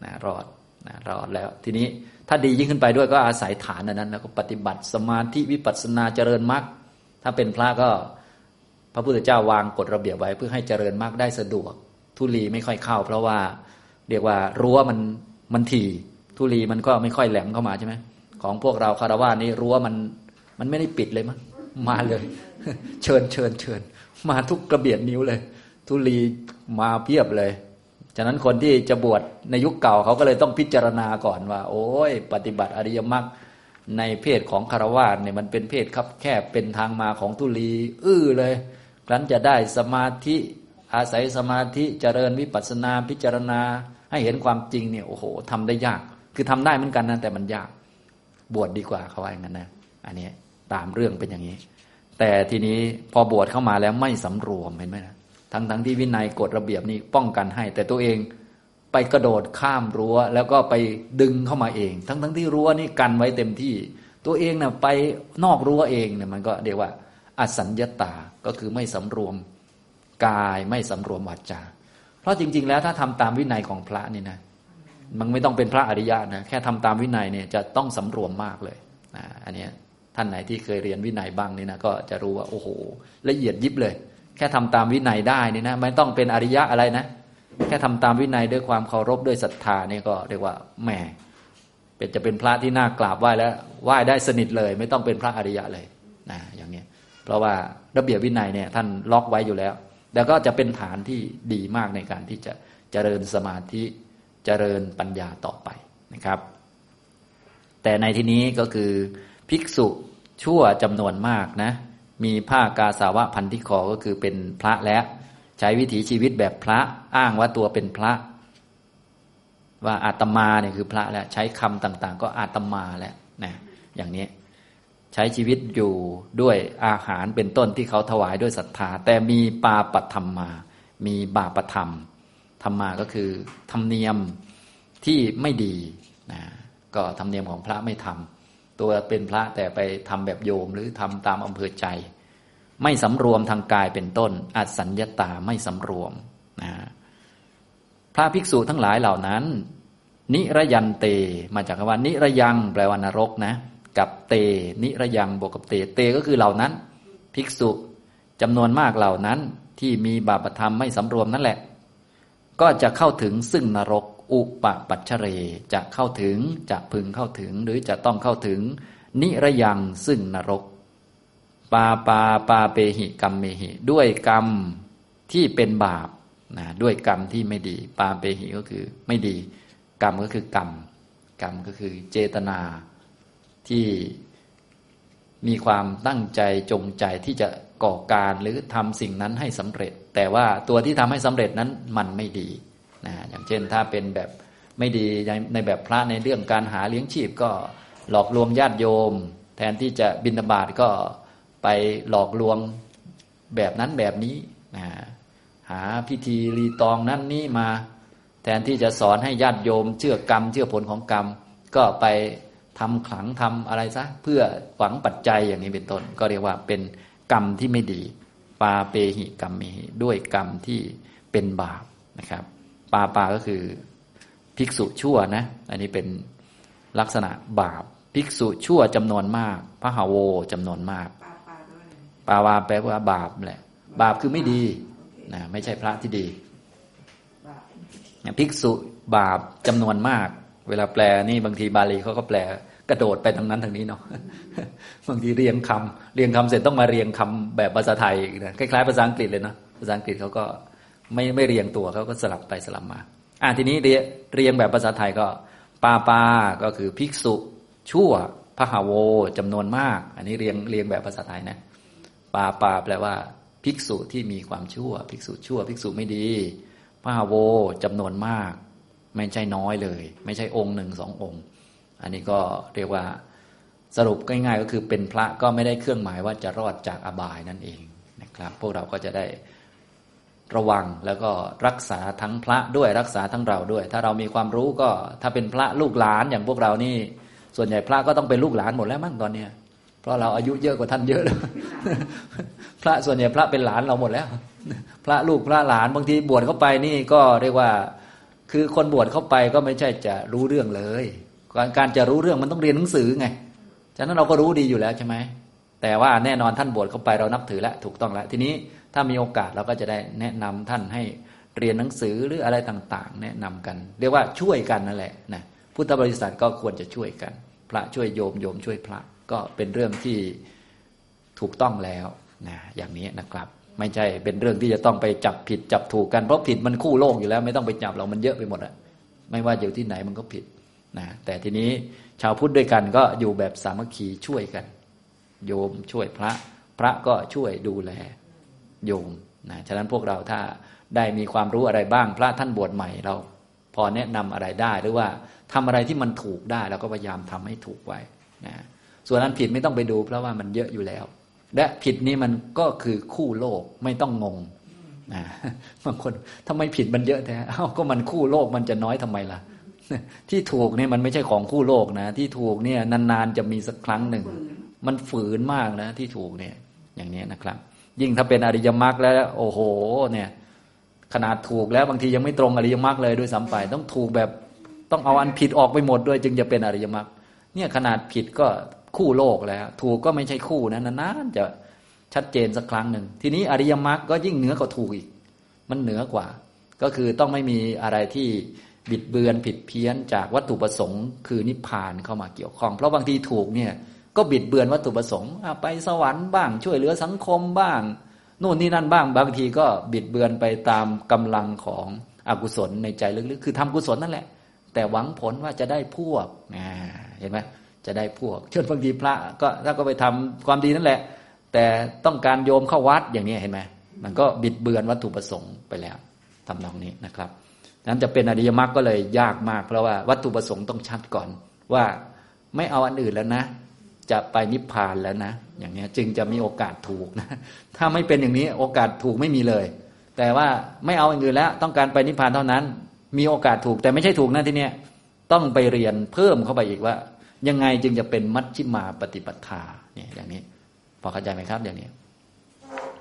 นะรอดนะรอดแล้ว ทีนี้ถ้าดียิ่งขึ้นไปด้วยก็อาศัยฐานนั้น แล้วก็ปฏิบัติสมาธิวิปัสสนาเจริญมรรคถ้าเป็นพระก็พระพุทธเจ้าวางกฎระเบียบไว้ เพื่อให้เจริญมรรคได้สะดวก ทุลีไม่ค่อยเข้า เพราะว่าเรียกว่ารั้วมันมันถี่ทุลีมันก็ไม่ค่อยแหลมเข้ามาใช่ไหม ของพวกเราคารวะนี่รั้วมันมันไม่ได้ปิดเลยมั้งมาเลย เชิญเชิญเชิญ มาทุกกระเบียดนิ้วเลย ทุลีมาเพียบเลย ฉะนั้นคนที่จะบวชในยุคเก่าเขาก็เลยต้องพิจารณาก่อนว่า โอ้ย ปฏิบัติอริยมรรคในเพศของคารวะเนี่ยมันเป็นเพศครับแคบเป็นทางมาของทุลีอื้อเลยครั้นจะได้สมาธิอาศัยสมาธิเจริญวิปัสสนาพิจารณาให้เห็นความจริงเนี่ยโอ้โหทำได้ยาก คือทำได้เหมือนกันนะแต่มันยาก บวชดดีกว่าเขาว่าอย่างนั้นนะ อันนี้ตามเรื่องเป็นอย่างนี้ แต่ทีนี้พอบวชเข้ามาแล้วไม่สำรวมเห็นไหมนะทั้งทั้งที่วินัยกฎระเบียบนี้ป้องกันให้ แต่ตัวเองไปกระโดดข้ามรั้ว แล้วก็ไปดึงเข้ามาเอง ทั้งทั้งที่รั้วนี่กันไว้เต็มที่ ตัวเองเนะ่ยไปนอกรั้วเองเนี่ยมันก็เรียกว่าอสัญญาตาก็คือไม่สำรวมกายไม่สำรวมวาจา เพราะจริง ๆ แล้วถ้าทำตามวินัยของพระนี่นะ มันไม่ต้องเป็นพระอริยะนะแค่ทำตามวินัยเนี่ยจะต้องสำรวมมากเลยนะอันนี้ท่านไหนที่เคยเรียนวินัยบ้างนี่นะก็จะรู้ว่าโอ้โห ละเอียดยิบเลย แค่ทำตามวินัยได้นี่นะไม่ต้องเป็นอริยะอะไรนะ แค่ทำตามวินัยด้วยความเคารพด้วยศรัทธานี่ก็เรียกว่าแหมเป็นจะเป็นพระที่น่ากราบไหว้แล้วไหว้ได้สนิทเลย ไม่ต้องเป็นพระอริยะเลยนะอย่างนี้เพราะว่าระเบียบวินัยเนี่ยท่านล็อกไว้อยู่แล้ว แล้วก็จะเป็นฐานที่ดีมากในการที่จะเจริญสมาธิ เจริญปัญญาต่อไปนะครับ แต่ในที่นี้ก็คือภิกษุชั่วจำนวนมากนะ มีผ้ากาสาวะพันที่คอก็คือเป็นพระแล้วใช้วิถีชีวิตแบบพระอ้างว่าตัวเป็นพระ ว่าอาตมาเนี่ยคือพระแล้วใช้คำต่างๆ ก็อาตมาแล้วนะอย่างนี้ใช้ชีวิตอยู่ด้วยอาหารเป็นต้นที่เขาถวายด้วยศรัทธา แต่มีปาปธรรมมา มีบาปธรรม ธรรมาก็คือธรรมเนียมที่ไม่ดีนะก็ธรรมเนียมของพระไม่ทำตัวเป็นพระแต่ไปทำแบบโยมหรือทำตามอำเภอใจ ไม่สำรวมทางกายเป็นต้นอัสัญญาตาไม่สำรวมนะพระภิกษุทั้งหลายเหล่านั้น นิรยันเต มาจากคำว่า นิรยังแปลว่านรกนะ กับเต นิรยังบวกกับเตเตก็คือเหล่านั้น ภิกษุจำนวนมากเหล่านั้นที่มีบาปธรรมไม่สำรวมนั่นแหละ ก็จะเข้าถึงซึ่งนรก อุปปัชเร จะเข้าถึงจะพึงเข้าถึงหรือจะต้องเข้าถึง นิระยังซึ่งนรก ปาปาปาเปหิกรรมเมหิ ด้วยกรรมที่เป็นบาปนะด้วยกรรมที่ไม่ดี ปาเปหิก็คือไม่ดี กรรมก็คือกรรม กรรมก็คือเจตนาที่มีความตั้งใจจงใจที่จะก่อการหรือทำสิ่งนั้นให้สำเร็จแต่ว่าตัวที่ทำให้สำเร็จนั้นมันไม่ดีนะอย่างเช่นถ้าเป็นแบบไม่ดีในแบบพระในเรื่องการหาเลี้ยงชีพก็หลอกลวงญาติโยม แทนที่จะบิณฑบาตก็ไปหลอกลวงแบบนั้นแบบนี้นะหาพิธีรีตองนั้นนี้มา แทนที่จะสอนให้ญาติโยม เชื่อกรรม เชื่อผลของกรรม ก็ไปทำขลังทำอะไรซะเพื่อหวังปัจจัยอย่างนี้เป็นต้น ก็เรียกว่าเป็นกรรมที่ไม่ดี ปาเปหิกรรมมิด้วยกรรมที่เป็นบาปนะครับ ปาปาก็คือภิกษุชั่วนะ อันนี้เป็นลักษณะบาป ภิกษุชั่วจำนวนมากพระหาโวจำนวนมาก ปาวาแปลว่าบาปแหละ บาปคือไม่ดีนะไม่ใช่พระที่ดีภิกษุบาปจำนวนมาก เวลาแปลนี่บางทีบาลีเขาก็แปล กระโดดไปทางนั้นทางนี้เนาะบางทีเรียงคำเรียงคำเสร็จต้องมาเรียงคำแบบภาษาไทยนะคล้ายๆภาษาอังกฤษเลยเนาะภาษาอังกฤษเขาก็ไม่ไม่เรียงตัวเขาก็สลับไปสลับมา อ่าทีนี้เรียเรียงแบบภาษาไทยก็ปาปาก็คือภิกษุ ชั่วพระหาโวจำนวนมาก อันนี้เรียงเรียงแบบภาษาไทยนะปาปาแปลว่าภิกษุที่มีความชั่ว ภิกษุชั่ว ภิกษุไม่ดีพระหาโวจำนวนมาก ไม่ใช่น้อยเลย ไม่ใช่องค์หนึ่งสององค์ อันนี้ก็เรียกว่าสรุปง่ายๆก็คือเป็นพระก็ไม่ได้เครื่องหมายว่าจะรอดจากอบายนั่นเองนะครับ พวกเราก็จะได้ระวังแล้วก็รักษาทั้งพระด้วยรักษาทั้งเราด้วย ถ้าเรามีความรู้ก็ถ้าเป็นพระลูกหลานอย่างพวกเรานี่ ส่วนใหญ่พระก็ต้องเป็นลูกหลานหมดแล้วมั้งตอนเนี้ยเพราะเราอายุเยอะกว่าท่านเยอะแล้วพระส่วนใหญ่พระเป็นหลานเราหมดแล้ว พระลูกพระหลานบางทีบวชเข้าไปนี่ก็เรียกว่า คือคนบวชเข้าไปก็ไม่ใช่จะรู้เรื่องเลย การการจะรู้เรื่องมันต้องเรียนหนังสือไง ฉะนั้นเราก็รู้ดีอยู่แล้วใช่ไหม แต่ว่าแน่นอนท่านบวชเข้าไปเรานับถือแล้วถูกต้องแล้ว ทีนี้ถ้ามีโอกาสเราก็จะได้แนะนำท่านให้เรียนหนังสือหรืออะไรต่างๆ แนะนำกัน เรียกว่าช่วยกันนั่นแหละนะพุทธบริษัทก็ควรจะช่วยกัน พระช่วยโยมโยมช่วยพระก็เป็นเรื่องที่ถูกต้องแล้วนะอย่างนี้นะครับ ไม่ใช่เป็นเรื่องที่จะต้องไปจับผิดจับถูกกันเพราะผิดมันคู่โลกอยู่แล้ว ไม่ต้องไปจับเรามันเยอะไปหมดอะไม่ว่าอยู่ที่ไหนมันก็ผิด นะแต่ทีนี้ชาวพุทธด้วยกันก็อยู่แบบสามัคคีช่วยกัน โยมช่วยพระ พระก็ช่วยดูแลโยมนะฉะนั้นพวกเราถ้าได้มีความรู้อะไรบ้าง พระท่านบวชใหม่เรา พอแนะนำอะไรได้หรือว่าทำอะไรที่มันถูกได้เราก็พยายามทำให้ถูกไว้นะส่วนนั้นผิดไม่ต้องไปดู เพราะว่ามันเยอะอยู่แล้ว และผิดนี้มันก็คือคู่โลกไม่ต้องงงนะบางคนทำไมผิดมันเยอะแท้เอ้าก็มันคู่โลกมันจะน้อยทำไมล่ะ ที่ถูกเนี่ยมันไม่ใช่ของคู่โลกนะ ที่ถูกเนี่ยนานๆจะมีสักครั้งหนึ่ง มันฝืนมากนะ ที่ถูกเนี่ย อย่างนี้นะครับ ยิ่งถ้าเป็นอริยมรรคแล้ว โอ้โห เนี่ย ขนาดถูกแล้วบางทียังไม่ตรงอริยมรรคเลยด้วยซ้ำไปต้องถูกแบบต้องเอาอันผิดออกไปหมดด้วย จึงจะเป็นอริยมรรคเนี่ยขนาดผิดก็คู่โลกแล้ว ถูกก็ไม่ใช่คู่นะนานๆจะชัดเจนสักครั้งหนึ่ง ทีนี้อริยมรรคก็ยิ่งเหนือกว่าถูกอีก มันเหนือกว่า ก็คือต้องไม่มีอะไรที่ บิดเบือนผิดเพี้ยนจากวัตถุประสงค์ คือนิพพานเข้ามาเกี่ยวข้อง เพราะบางทีถูกเนี่ยก็บิดเบือนวัตถุประสงค์ไปสวรรค์บ้างช่วยเหลือสังคมบ้างนู่นนี่นั่นบ้าง บางทีก็บิดเบือนไปตามกำลังของอกุศลในใจลึกๆ คือทำกุศลนั่นแหละ แต่หวังผลว่าจะได้พวกเห็นไหมจะได้พวก เช่นบางทีพระก็ถ้าก็ไปทำความดีนั่นแหละ แต่ต้องการโยมเข้าวัดอย่างนี้เห็นไหมมันก็บิดเบือนวัตถุประสงค์ไปแล้วทำนองนี้นะครับ นั้นจะเป็นอริยมรรคก็เลยยากมาก เพราะว่าวัตถุประสงค์ต้องชัดก่อนว่าไม่เอาอันอื่นแล้วนะ จะไปนิพพานแล้วนะ อย่างนี้จึงจะมีโอกาสถูกนะ ถ้าไม่เป็นอย่างนี้โอกาสถูกไม่มีเลย แต่ว่าไม่เอาอันอื่นแล้ว ต้องการไปนิพพานเท่านั้น มีโอกาสถูกแต่ไม่ใช่ถูกนะที่เนี้ยต้องไปเรียนเพิ่มเข้าไปอีกว่า ยังไงจึงจะเป็นมัชชิมาปฏิปทาเนี่ยอย่างนี้ พอเข้าใจไหมครับอย่างนี้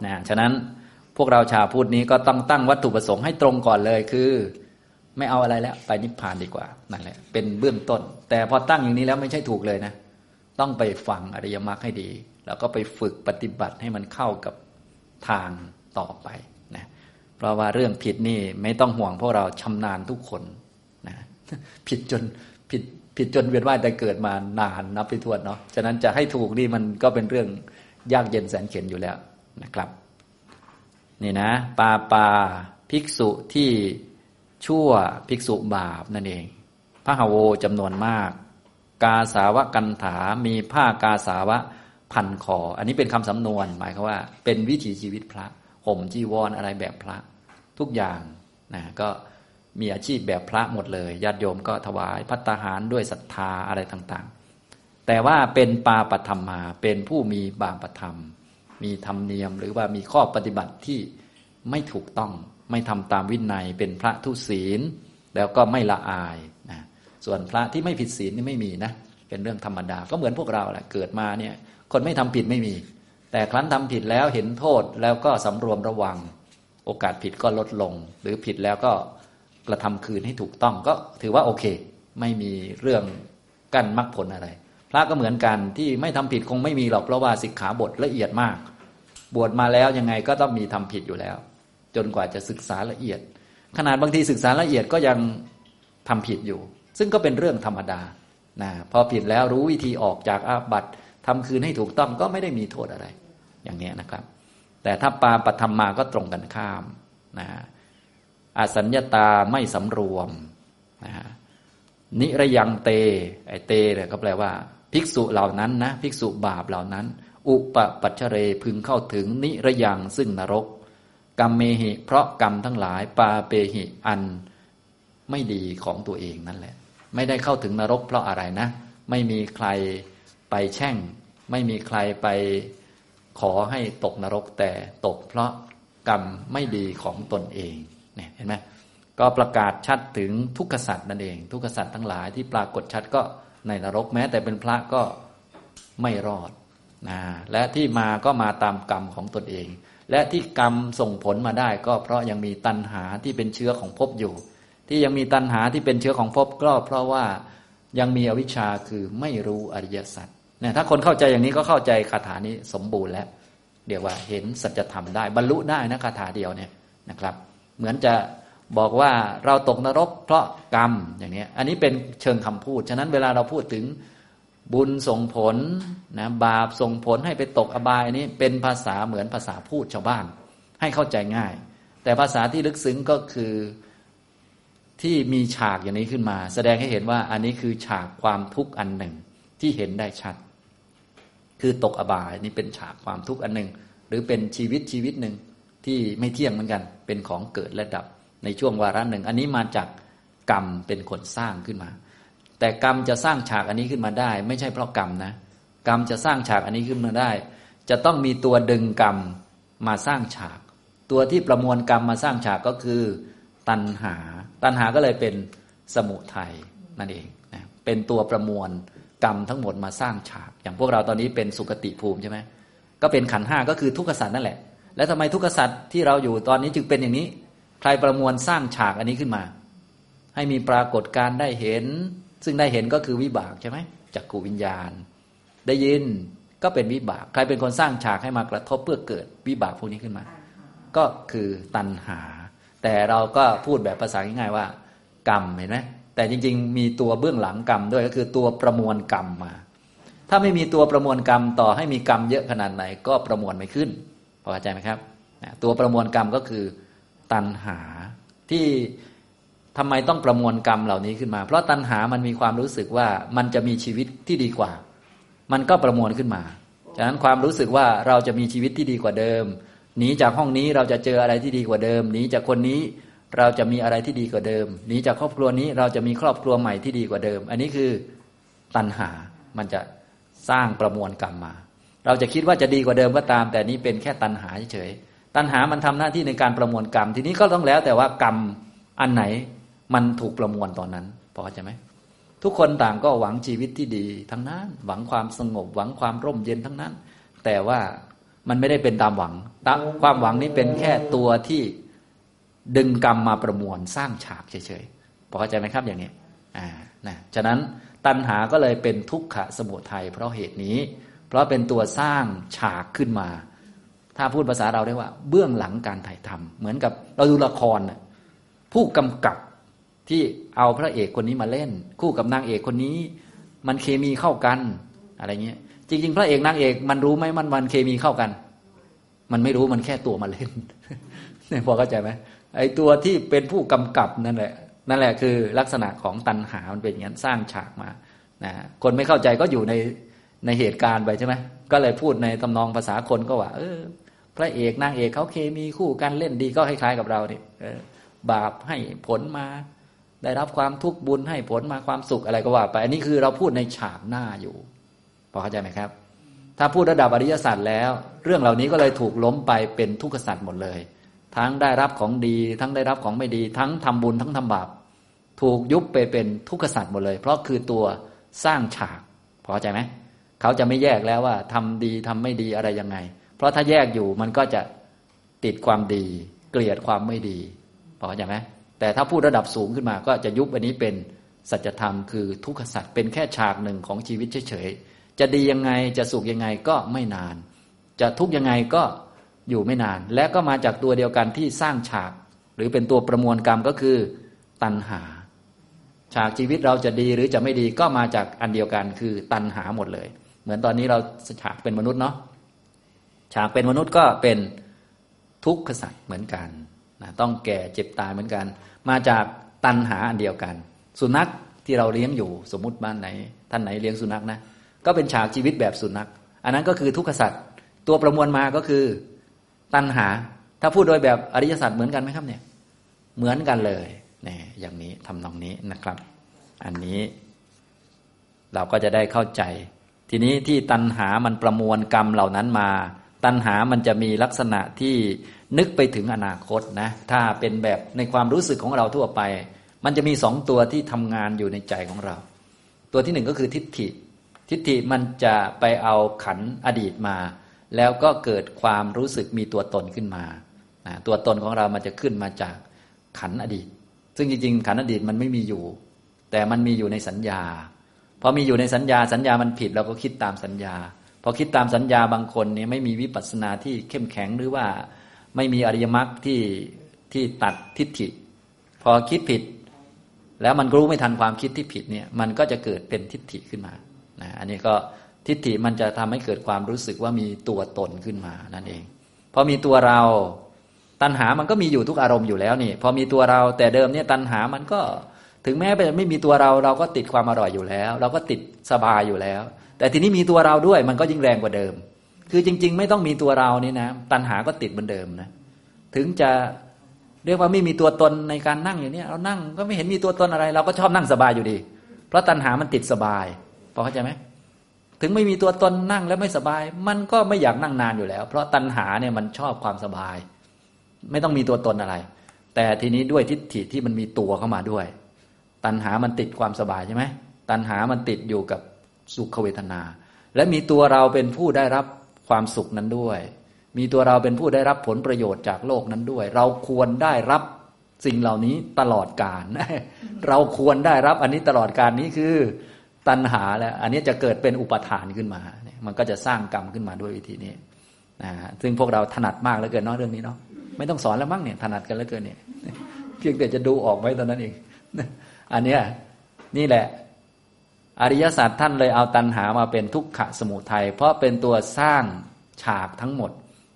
นะฉะนั้นพวกเราชาวพุทธนี้ก็ต้องตั้งวัตถุประสงค์ให้ตรงก่อนเลยคือ ไม่เอาอะไรแล้ว ไปนิพพานดีกว่านั่นแหละ เป็นเบื้องต้น แต่พอตั้งอย่างนี้แล้วไม่ใช่ถูกเลยนะ ต้องไปฟังอริยมรรคให้ดี แล้วก็ไปฝึกปฏิบัติให้มันเข้ากับทางต่อไปนะเพราะว่าเรื่องผิดนี่ไม่ต้องห่วงพวกเราชำนาญทุกคนนะผิดจนผิดผิดจนเวียนว่ายแต่เกิดมานานนับไปทวนเนาะฉะนั้นจะให้ถูกนี่มันก็เป็นเรื่องยากเย็นแสนเข็ญอยู่แล้วนะครับ นี่นะปาปาภิกษุที่ ชั่วภิกษุบาปนั่นเองพระหาโวจำนวนมาก กาสาวะกันถามีผ้ากาสาวะพันคอ อันนี้เป็นคำสำนวนหมายความว่า เป็นวิถีชีวิตพระห่มจีวรออะไรแบบพระทุกอย่างนะก็มีอาชีพแบบพระหมดเลยญาติโยมก็ถวายพัตตาหารด้วยศรัทธาอะไรต่างๆ แต่ว่าเป็นปาปธรรมมาเป็นผู้มีบาปธรรม มีธรรมเนียมหรือว่ามีข้อปฏิบัติที่ไม่ถูกต้อง ไม่ทำตามวินัยเป็นพระทุศีล แล้วก็ไม่ละอายนะส่วนพระที่ไม่ผิดศีลนี่ไม่มีนะเป็นเรื่องธรรมดาก็เหมือนพวกเราแหละเกิดมาเนี่ย คนไม่ทำผิดไม่มี แต่ครั้นทำผิดแล้วเห็นโทษแล้วก็สำรวมระวัง โอกาสผิดก็ลดลง หรือผิดแล้วก็กระทำคืนให้ถูกต้องก็ถือว่าโอเค ไม่มีเรื่องกั้นมรรคผลอะไร พระก็เหมือนกันที่ไม่ทำผิดคงไม่มีหรอกเพราะว่าสิกขาบทละเอียดมาก บวชมาแล้วยังไงก็ต้องมีทำผิดอยู่แล้ว จนกว่าจะศึกษาละเอียด ขนาดบางทีศึกษาละเอียดก็ยังทำผิดอยู่ ซึ่งก็เป็นเรื่องธรรมดานะพอผิดแล้วรู้วิธีออกจากอาบัติทำคืนให้ถูกต้องก็ไม่ได้มีโทษอะไร อย่างนี้นะครับ แต่ถ้าปาปธรรมมาก็ตรงกันข้ามนะอาสัญญาตาไม่สำรวมนะนิระยังเตไอเตเนี่ยก็แปลว่า ภิกษุเหล่านั้นนะภิกษุบาปเหล่านั้น อุปปัชเรพึงเข้าถึงนิระยังซึ่งนรก กรรมเมหิ เพราะกรรมทั้งหลาย ปาเปหิอันไม่ดีของตัวเองนั่นแหละ ไม่ได้เข้าถึงนรกเพราะอะไรนะ ไม่มีใครไปแช่ง ไม่มีใครไปขอให้ตกนรกแต่ตกเพราะกรรมไม่ดีของตนเองเนี่ยเห็นไหมก็ประกาศชัดถึงทุกขสัตว์นั่นเอง ทุกขสัตว์ทั้งหลายที่ปรากฏชัดก็ในนรกแม้ แต่เป็นพระก็ไม่รอดนะและที่มาก็มาตามกรรมของตนเอง และที่กรรมส่งผลมาได้ ก็เพราะยังมีตัณหาที่เป็นเชื้อของภพอยู่ ที่ยังมีตัณหาที่เป็นเชื้อของภพก็เพราะว่ายังมีอวิชชาคือไม่รู้อริยสัจเนี่ยถ้าคนเข้าใจอย่างนี้ก็เข้าใจคาถานี้สมบูรณ์แล้ว เดี๋ยวว่าเห็นสัจธรรมได้บรรลุได้นะคาถาเดียวเนี่ยนะครับ เหมือนจะบอกว่าเราตกนรกเพราะกรรมอย่างนี้อันนี้เป็นเชิงคำพูด ฉะนั้นเวลาเราพูดถึง บุญส่งผลนะบาปส่งผลให้ไปตกอบายนนี้เป็นภาษาเหมือนภาษาพูดชาวบ้าน ให้เข้าใจง่าย แต่ภาษาที่ลึกซึ้งก็คือที่มีฉากอย่างนี้ขึ้นมา แสดงให้เห็นว่าอันนี้คือฉากความทุกข์อันหนึ่งที่เห็นได้ชัด คือตกอบายนี่เป็นฉากความทุกข์อันหนึ่ง หรือเป็นชีวิตชีวิตหนึ่งที่ไม่เที่ยงเหมือนกัน เป็นของเกิดและดับในช่วงวาระหนึ่ง อันนี้มาจากกรรมเป็นคนสร้างขึ้นมา แต่กรรมจะสร้างฉากอันนี้ขึ้นมาได้ ไม่ใช่เพราะกรรมนะกรรมจะสร้างฉากอันนี้ขึ้นมาได้ จะต้องมีตัวดึงกรรมมาสร้างฉาก ตัวที่ประมวลกรรมมาสร้างฉากก็คือ ตัณหา ตัณหาก็เลยเป็นสมุทัยนั่นเองนะเป็นตัวประมวลกรรมทั้งหมดมาสร้างฉาก อย่างพวกเราตอนนี้เป็นสุกติภูมิใช่ไหมก็เป็นขันห้าก็คือทุกขสัตว์นั่นแหละ แล้วทำไมทุกขสัตว์ที่เราอยู่ตอนนี้จึงเป็นอย่างนี้ ใครประมวลสร้างฉากอันนี้ขึ้นมา ให้มีปรากฏการได้เห็น ซึ่งได้เห็นก็คือวิบากใช่ไหมจักขูวิญญาณ ได้ยินก็เป็นวิบาก ใครเป็นคนสร้างฉากให้มากระทบเพื่อเกิดวิบากพวกนี้ขึ้นมา ก็คือตัณหา แต่เราก็พูดแบบภาษาง่ายๆว่า กรรมเห็นไหมแต่จริง ๆ มีตัวเบื้องหลังกรรมด้วยก็คือตัวประมวลกรรมมา ถ้าไม่มีตัวประมวลกรรมต่อให้มีกรรมเยอะขนาดไหน ก็ประมวลไม่ขึ้นพอเข้าใจไหมครับ ตัวประมวลกรรมก็คือตัณหาที่ ทำไมต้องประมวลกรรมเหล่านี้ขึ้นมา เพราะตัณหามันมีความรู้สึกว่ามันจะมีชีวิตที่ดีกว่า มันก็ประมวลขึ้นมาฉะนั้นความรู้สึกว่าเราจะมีชีวิตที่ดีกว่าเดิมหนีจากห้องนี้เราจะเจออะไรที่ดีกว่าเดิมหนีจากคนนี้เราจะมีอะไรที่ดีกว่าเดิมหนีจากครอบครัวนี้เราจะมีครอบครัวใหม่ที่ดีกว่าเดิม อันนี้คือตัณหามันจะสร้างประมวลกรรมมา เราจะคิดว่าจะดีกว่าเดิมก็ตาม แต่นี้เป็นแค่ตัณหาเฉยๆตัณหามันทำหน้าที่ในการประมวลกรรม ทีนี้ก็ต้องแล้วแต่ว่ากรรมอันไหน มันถูกประมวลตอนนั้นพอใช่ไหมทุกคนต่างก็หวังชีวิตที่ดีทั้งนั้น หวังความสงบ หวังความร่มเย็นทั้งนั้น แต่ว่ามันไม่ได้เป็นตามหวัง ความหวังนี้เป็นแค่ตัวที่ดึงกรรมมาประมวลสร้างฉากเฉยๆพอเข้าใจไหมครับอย่างนี้อ่านะฉะนั้นตัณหาก็เลยเป็นทุกขะสมุทัยเพราะเหตุนี้ เพราะเป็นตัวสร้างฉากขึ้นมา ถ้าพูดภาษาเราได้ว่า เบื้องหลังการถ่ายทำเหมือนกับเราดูละครน่ะผู้กำกับ ที่เอาพระเอกคนนี้มาเล่น คู่กับนางเอกคนนี้ มันเคมีเข้ากันอะไรเงี้ย จริง ๆ พระเอกนางเอกมันรู้ไหมมันมันเคมีเข้ากัน มันไม่รู้มันแค่ตัวมาเล่นเนี่ยพอเข้าใจไหมไอ้ตัวที่เป็นผู้กำกับนั่นแหละนั่นแหละคือลักษณะของตัณหามันเป็นอย่างนั้นสร้างฉากมานะคนไม่เข้าใจก็อยู่ในในเหตุการณ์ไปใช่ไหมก็เลยพูดในตำนองภาษาคนก็ว่า เออ พระเอกนางเอกเขาเคมีคู่กันเล่นดีก็คล้ายๆกับเราเนี่ยบาปให้ผลมา ได้รับความทุกข์บุญให้ผลมาความสุขอะไรก็ว่า ไป อันนี้คือเราพูดในฉากหน้าอยู่ พอเข้าใจไหมครับ ถ้าพูดระดับอริยสัจแล้ว เรื่องเหล่านี้ก็เลยถูกล้มไปเป็นทุกขสัจหมดเลย ทั้งได้รับของดี ทั้งได้รับของไม่ดี ทั้งทำบุญทั้งทำบาปถูกยุบไปเป็นทุกขสัตว์หมดเลย เพราะคือตัวสร้างฉาก พอเข้าใจไหมเขาจะไม่แยกแล้วว่าทำดีทำไม่ดีอะไรยังไง เพราะถ้าแยกอยู่มันก็จะติดความดี เกลียดความไม่ดีพอเข้าใจไหม แต่ถ้าพูดระดับสูงขึ้นมา ก็จะยุบอันนี้เป็นสัจธรรมคือทุกขสัตว์เป็นแค่ฉากหนึ่งของชีวิตเฉยๆจะดียังไงจะสุขยังไงก็ไม่นาน จะทุกยังไงก็อยู่ไม่นาน และก็มาจากตัวเดียวกันที่สร้างฉาก หรือเป็นตัวประมวลกรรมก็คือตัณหา ฉากชีวิตเราจะดีหรือจะไม่ดีก็มาจากอันเดียวกันคือตัณหาหมดเลย เหมือนตอนนี้เราฉากเป็นมนุษย์เนาะฉากเป็นมนุษย์ก็เป็นทุกขสัตว์เหมือนกัน นะต้องแก่เจ็บตายเหมือนกัน มาจากตัณหาอันเดียวกัน สุนัขที่เราเลี้ยงอยู่สมมุติบ้านไหน ท่านไหนเลี้ยงสุนัขนะก็เป็นฉากชีวิตแบบสุนัข อันนั้นก็คือทุกขสัตว์ตัวประมวลมาก็คือตัณหา ถ้าพูดโดยแบบอริยสัจเหมือนกันไหมครับเนี่ยเหมือนกันเลยเนี่ยอย่างนี้ทำนองนี้นะครับ อันนี้เราก็จะได้เข้าใจ ทีนี้ที่ตัณหามันประมวลกรรมเหล่านั้นมา ตัณหามันจะมีลักษณะที่ นึกไปถึงอนาคตนะ ถ้าเป็นแบบในความรู้สึกของเราทั่วไป มันจะมีสองตัวที่ทำงานอยู่ในใจของเรา ตัวที่หนึ่งก็คือทิฏฐิ ทิฏฐิมันจะไปเอาขันอดีตมา แล้วก็เกิดความรู้สึกมีตัวตนขึ้นมานะตัวตนของเรามันจะขึ้นมาจากขันอดีต ซึ่งจริงๆขันอดีตมันไม่มีอยู่ แต่มันมีอยู่ในสัญญา พอมีอยู่ในสัญญาสัญญามันผิดเราก็คิดตามสัญญา พอคิดตามสัญญาบางคนเนี่ยไม่มีวิปัสสนาที่เข้มแข็งหรือว่า ไม่มีอริยมรรคที่ที่ตัดทิฏฐิ พอคิดผิด แล้วมันรู้ไม่ทันความคิดที่ผิดเนี่ย มันก็จะเกิดเป็นทิฏฐิขึ้นมานะอันนี้ก็ทิฏฐิมันจะทำให้เกิดความรู้สึกว่ามีตัวตนขึ้นมานั่นเองพอมีตัวเราตัณหามันก็มีอยู่ทุกอารมณ์อยู่แล้วนี่ พอมีตัวเราแต่เดิมเนี่ยตัณหามันก็ถึงแม้จะไม่มีตัวเราเราก็ติดความอร่อยอยู่แล้ว เราก็ติดสบายอยู่แล้ว แต่ทีนี้มีตัวเราด้วยมันก็ยิ่งแรงกว่าเดิม คือจริง ๆ ไม่ต้องมีตัวเรานี่นะ ตัณหาก็ติดเหมือนเดิมนะ ถึงจะเรียกว่าไม่มีตัวตนในการนั่งอย่างนี้เรานั่งก็ไม่เห็นมีตัวตนอะไร เราก็ชอบนั่งสบายอยู่ดี เพราะตัณหามันติดสบายพอเข้าใจไหมถึงไม่มีตัวตนนั่งแล้วไม่สบาย มันก็ไม่อยากนั่งนานอยู่แล้ว เพราะตัณหาเนี่ยมันชอบความสบาย ไม่ต้องมีตัวตนอะไร แต่ทีนี้ด้วยทิฏฐิที่มันมีตัวเข้ามาด้วย ตัณหามันติดความสบายใช่ไหมตัณหามันติดอยู่กับสุขเวทนา และมีตัวเราเป็นผู้ได้รับ ความสุขนั้นด้วย มีตัวเราเป็นผู้ได้รับผลประโยชน์จากโลกนั้นด้วย เราควรได้รับสิ่งเหล่านี้ตลอดกาลเราควรได้รับอันนี้ตลอดการนี้คือตัณหาแล้วอันนี้จะเกิดเป็นอุปทานขึ้นมา มันก็จะสร้างกรรมขึ้นมาด้วยวิธีนี้นะซึ่งพวกเราถนัดมากเหลือเกินเนาะเรื่องนี้เนาะไม่ต้องสอนแล้วมั้งเนี่ยถนัดกันเหลือเกินเนี่ยเพียงแต่จะดูออกไว้ตอนนั้นเองอันเนี้ยนี่แหละ อริยศาสตร์ท่านเลยเอาตัณหามาเป็นทุกขะสมุทัยเพราะเป็นตัวสร้างฉากทั้งหมด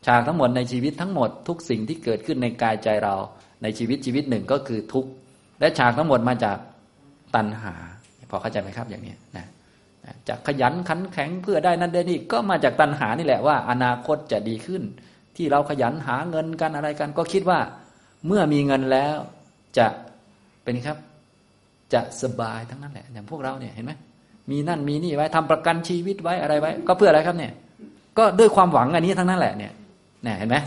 ฉากทั้งหมดในชีวิตทั้งหมด ทุกสิ่งที่เกิดขึ้นในกายใจเราในชีวิตชีวิตหนึ่งก็คือทุกข์และฉากทั้งหมดมาจากตัณหา พอเข้าใจไหมครับอย่างนี้นะจากขยันขันแข็งเพื่อได้นั่นได้นี่ก็มาจากตัณหานี่แหละว่า อนาคตจะดีขึ้น ที่เราขยันหาเงินกันอะไรกัน ก็คิดว่า เมื่อมีเงินแล้วจะเป็นครับ จะสบายทั้งนั้นแหละ อย่างพวกเราเนี่ยเห็นไหม มีนั่นมีนี่ไว้ทำประกันชีวิตไว้อะไรไว้ ก็เพื่ออะไรครับเนี่ย ก็ด้วยความหวังอันนี้ทั้งนั้นแหละเนี่ยเนี่ยเห็นไหม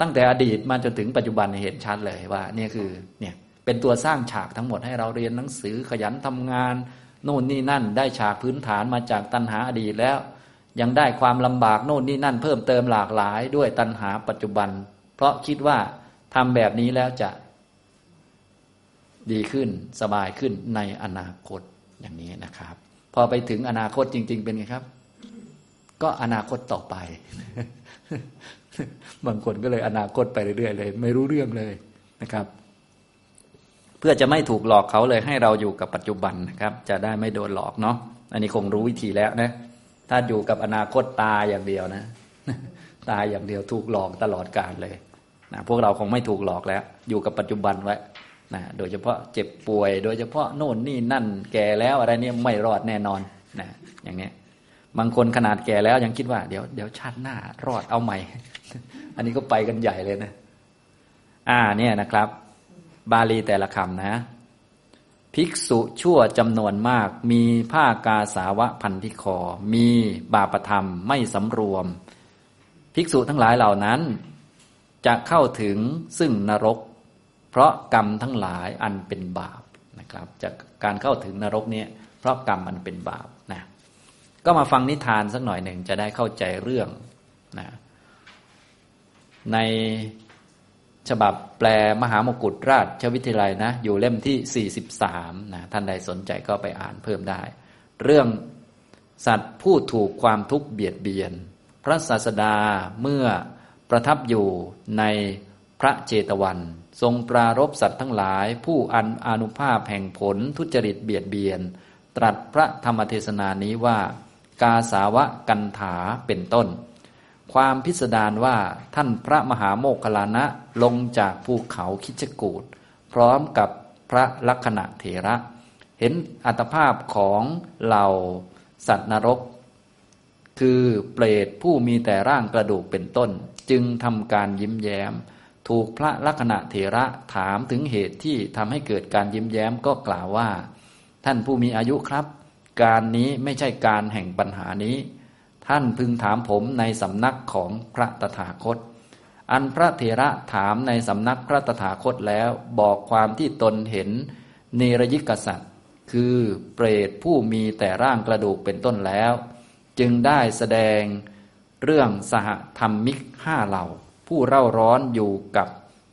ตั้งแต่อดีตมาจนถึงปัจจุบันเห็นชัดเลยว่านี่คือเนี่ยเป็นตัวสร้างฉากทั้งหมดให้เราเรียนหนังสือขยันทำงานโน่นนี่นั่น ได้ฉากพื้นฐานมาจากตัณหาอดีตแล้ว ยังได้ความลำบากโน่นนี่นั่น เพิ่มเติมหลากหลายด้วยตัณหาปัจจุบัน เพราะคิดว่าทำแบบนี้แล้วจะดีขึ้นสบายขึ้นในอนาคต อย่างนี้นะครับ พอไปถึงอนาคตจริง ๆ เป็นไงครับ ก็อนาคตต่อไป บางคนก็เลยอนาคตไปเรื่อยๆเลย ไม่รู้เรื่องเลยนะครับ เพื่อจะไม่ถูกหลอกเขาเลยให้เราอยู่กับปัจจุบันนะครับ จะได้ไม่โดนหลอกเนาะอันนี้คงรู้วิธีแล้วนะถ้าอยู่กับอนาคตตายอย่างเดียวนะ ตายอย่างเดียวถูกหลอกตลอดกาลเลยนะพวกเราคงไม่ถูกหลอกแล้ว อยู่กับปัจจุบันไว้ นะโดยเฉพาะเจ็บป่วย โดยเฉพาะโน่นนี่นั่นแก่แล้วอะไรเนี่ยไม่รอดแน่นอนนะอย่างเนี้ยบางคนขนาดแก่แล้วยังคิดว่าเดี๋ยวเดี๋ยวชาติหน้ารอดเอาใหม่ อันนี้ก็ไปกันใหญ่เลยนะ อ่าเนี่ยนะครับ บาลีแต่ละคำนะ ภิกษุชั่วจำนวนมาก มีผ้ากาสาวะพันธิคอ มีบาปธรรมไม่สำรวม ภิกษุทั้งหลายเหล่านั้น จะเข้าถึงซึ่งนรก เพราะกรรมทั้งหลายอันเป็นบาปนะครับ จากการเข้าถึงนรกเนี่ยเพราะกรรมอันเป็นบาปนะก็มาฟังนิทานสักหน่อยหนึ่งจะได้เข้าใจเรื่องนะในฉบับแปลมหามกุฎราชวิทยาลัยนะ อยู่เล่มที่ 43นะท่านใดสนใจก็ไปอ่านเพิ่มได้ เรื่องสัตว์ผู้ถูกความทุกข์เบียดเบียน พระศาสดาเมื่อประทับอยู่ใน พระเจตวัน ทรงปรารบสัตว์ทั้งหลาย ผู้อันอนุภาพแห่งผลทุจริตเบียดเบียน ตรัสพระธรรมเทศนานี้ว่า กาสาวะกันถาเป็นต้น ความพิสดารว่าท่านพระมหาโมคคลานะลงจากภูเขาคิชกูดพร้อมกับพระลักษณะเถระ เห็นอัตภาพของเหล่าสัตว์นรก คือเปรตผู้มีแต่ร่างกระดูกเป็นต้น จึงทำการยิ้มแย้ม ถูกพระลักษณะเถระถามถึงเหตุที่ทำให้เกิดการยิ้มแย้มก็กล่าวว่า ท่านผู้มีอายุครับ การนี้ไม่ใช่การแห่งปัญหานี้ ท่านพึงถามผมในสำนักของพระตถาคต อันพระเถระถามในสำนักพระตถาคตแล้วบอกความที่ตนเห็นเนรยิกษัตริย์ คือเปรตผู้มีแต่ร่างกระดูกเป็นต้นแล้ว จึงได้แสดงเรื่องสหธรรมิกห้าเหล่า ผู้เร่าร้อนอยู่กับ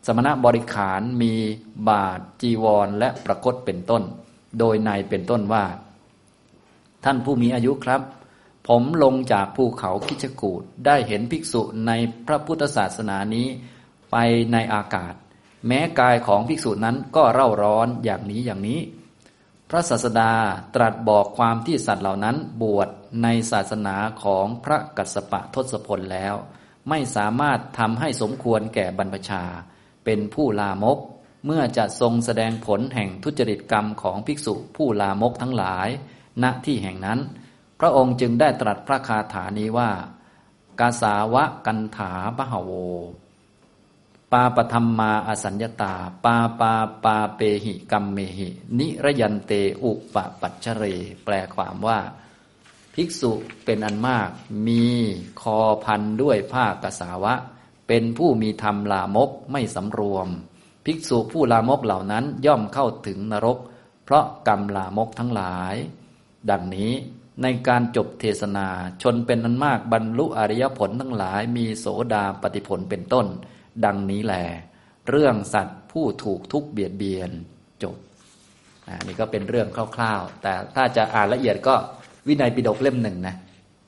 สมณบริขารมีบาทจีวรและประคตเป็นต้น โดยในเป็นต้นว่า ท่านผู้มีอายุครับ ผมลงจากภูเขาคิชกูดได้เห็นภิกษุในพระพุทธศาสนานี้ไปในอากาศ แม้กายของภิกษุนั้นก็เร่าร้อนอย่างนี้อย่างนี้ พระศาสดาตรัสบอกความที่สัตว์เหล่านั้นบวชในศาสนาของพระกัสสปะทศพลแล้ว ไม่สามารถทำให้สมควรแก่บรรพชา เป็นผู้ลามก เมื่อจะทรงแสดงผลแห่งทุจริตกรรมของภิกษุผู้ลามกทั้งหลาย ณที่แห่งนั้น พระองค์จึงได้ตรัสพระคาถานี้ว่ากาสาวะกันถาปะหโว ปาปธรรมมาอสัญญตา ปาปาปาเปหิกัมเมหิ นิรยันเตอุปปัจเจเร แปลความว่า ภิกษุเป็นอันมากมีคอพันด้วยผ้ากสาวะ เป็นผู้มีธรรมลามกไม่สำรวม ภิกษุผู้ลามกเหล่านั้นย่อมเข้าถึงนรก เพราะกรรมลามกทั้งหลาย ดังนี้ในการจบเทศนาชนเป็นอันมากบรรลุอริยผลทั้งหลายมีโสดาปฏิผลเป็นต้น ดังนี้แหลเรื่องสัตว์ผู้ถูกทุกเบียดเบียนจบนี่ก็เป็นเรื่องคร่าว ๆ แต่ถ้าจะอ่านละเอียดก็ วินัยปิฎกเล่มหนึ่งนะ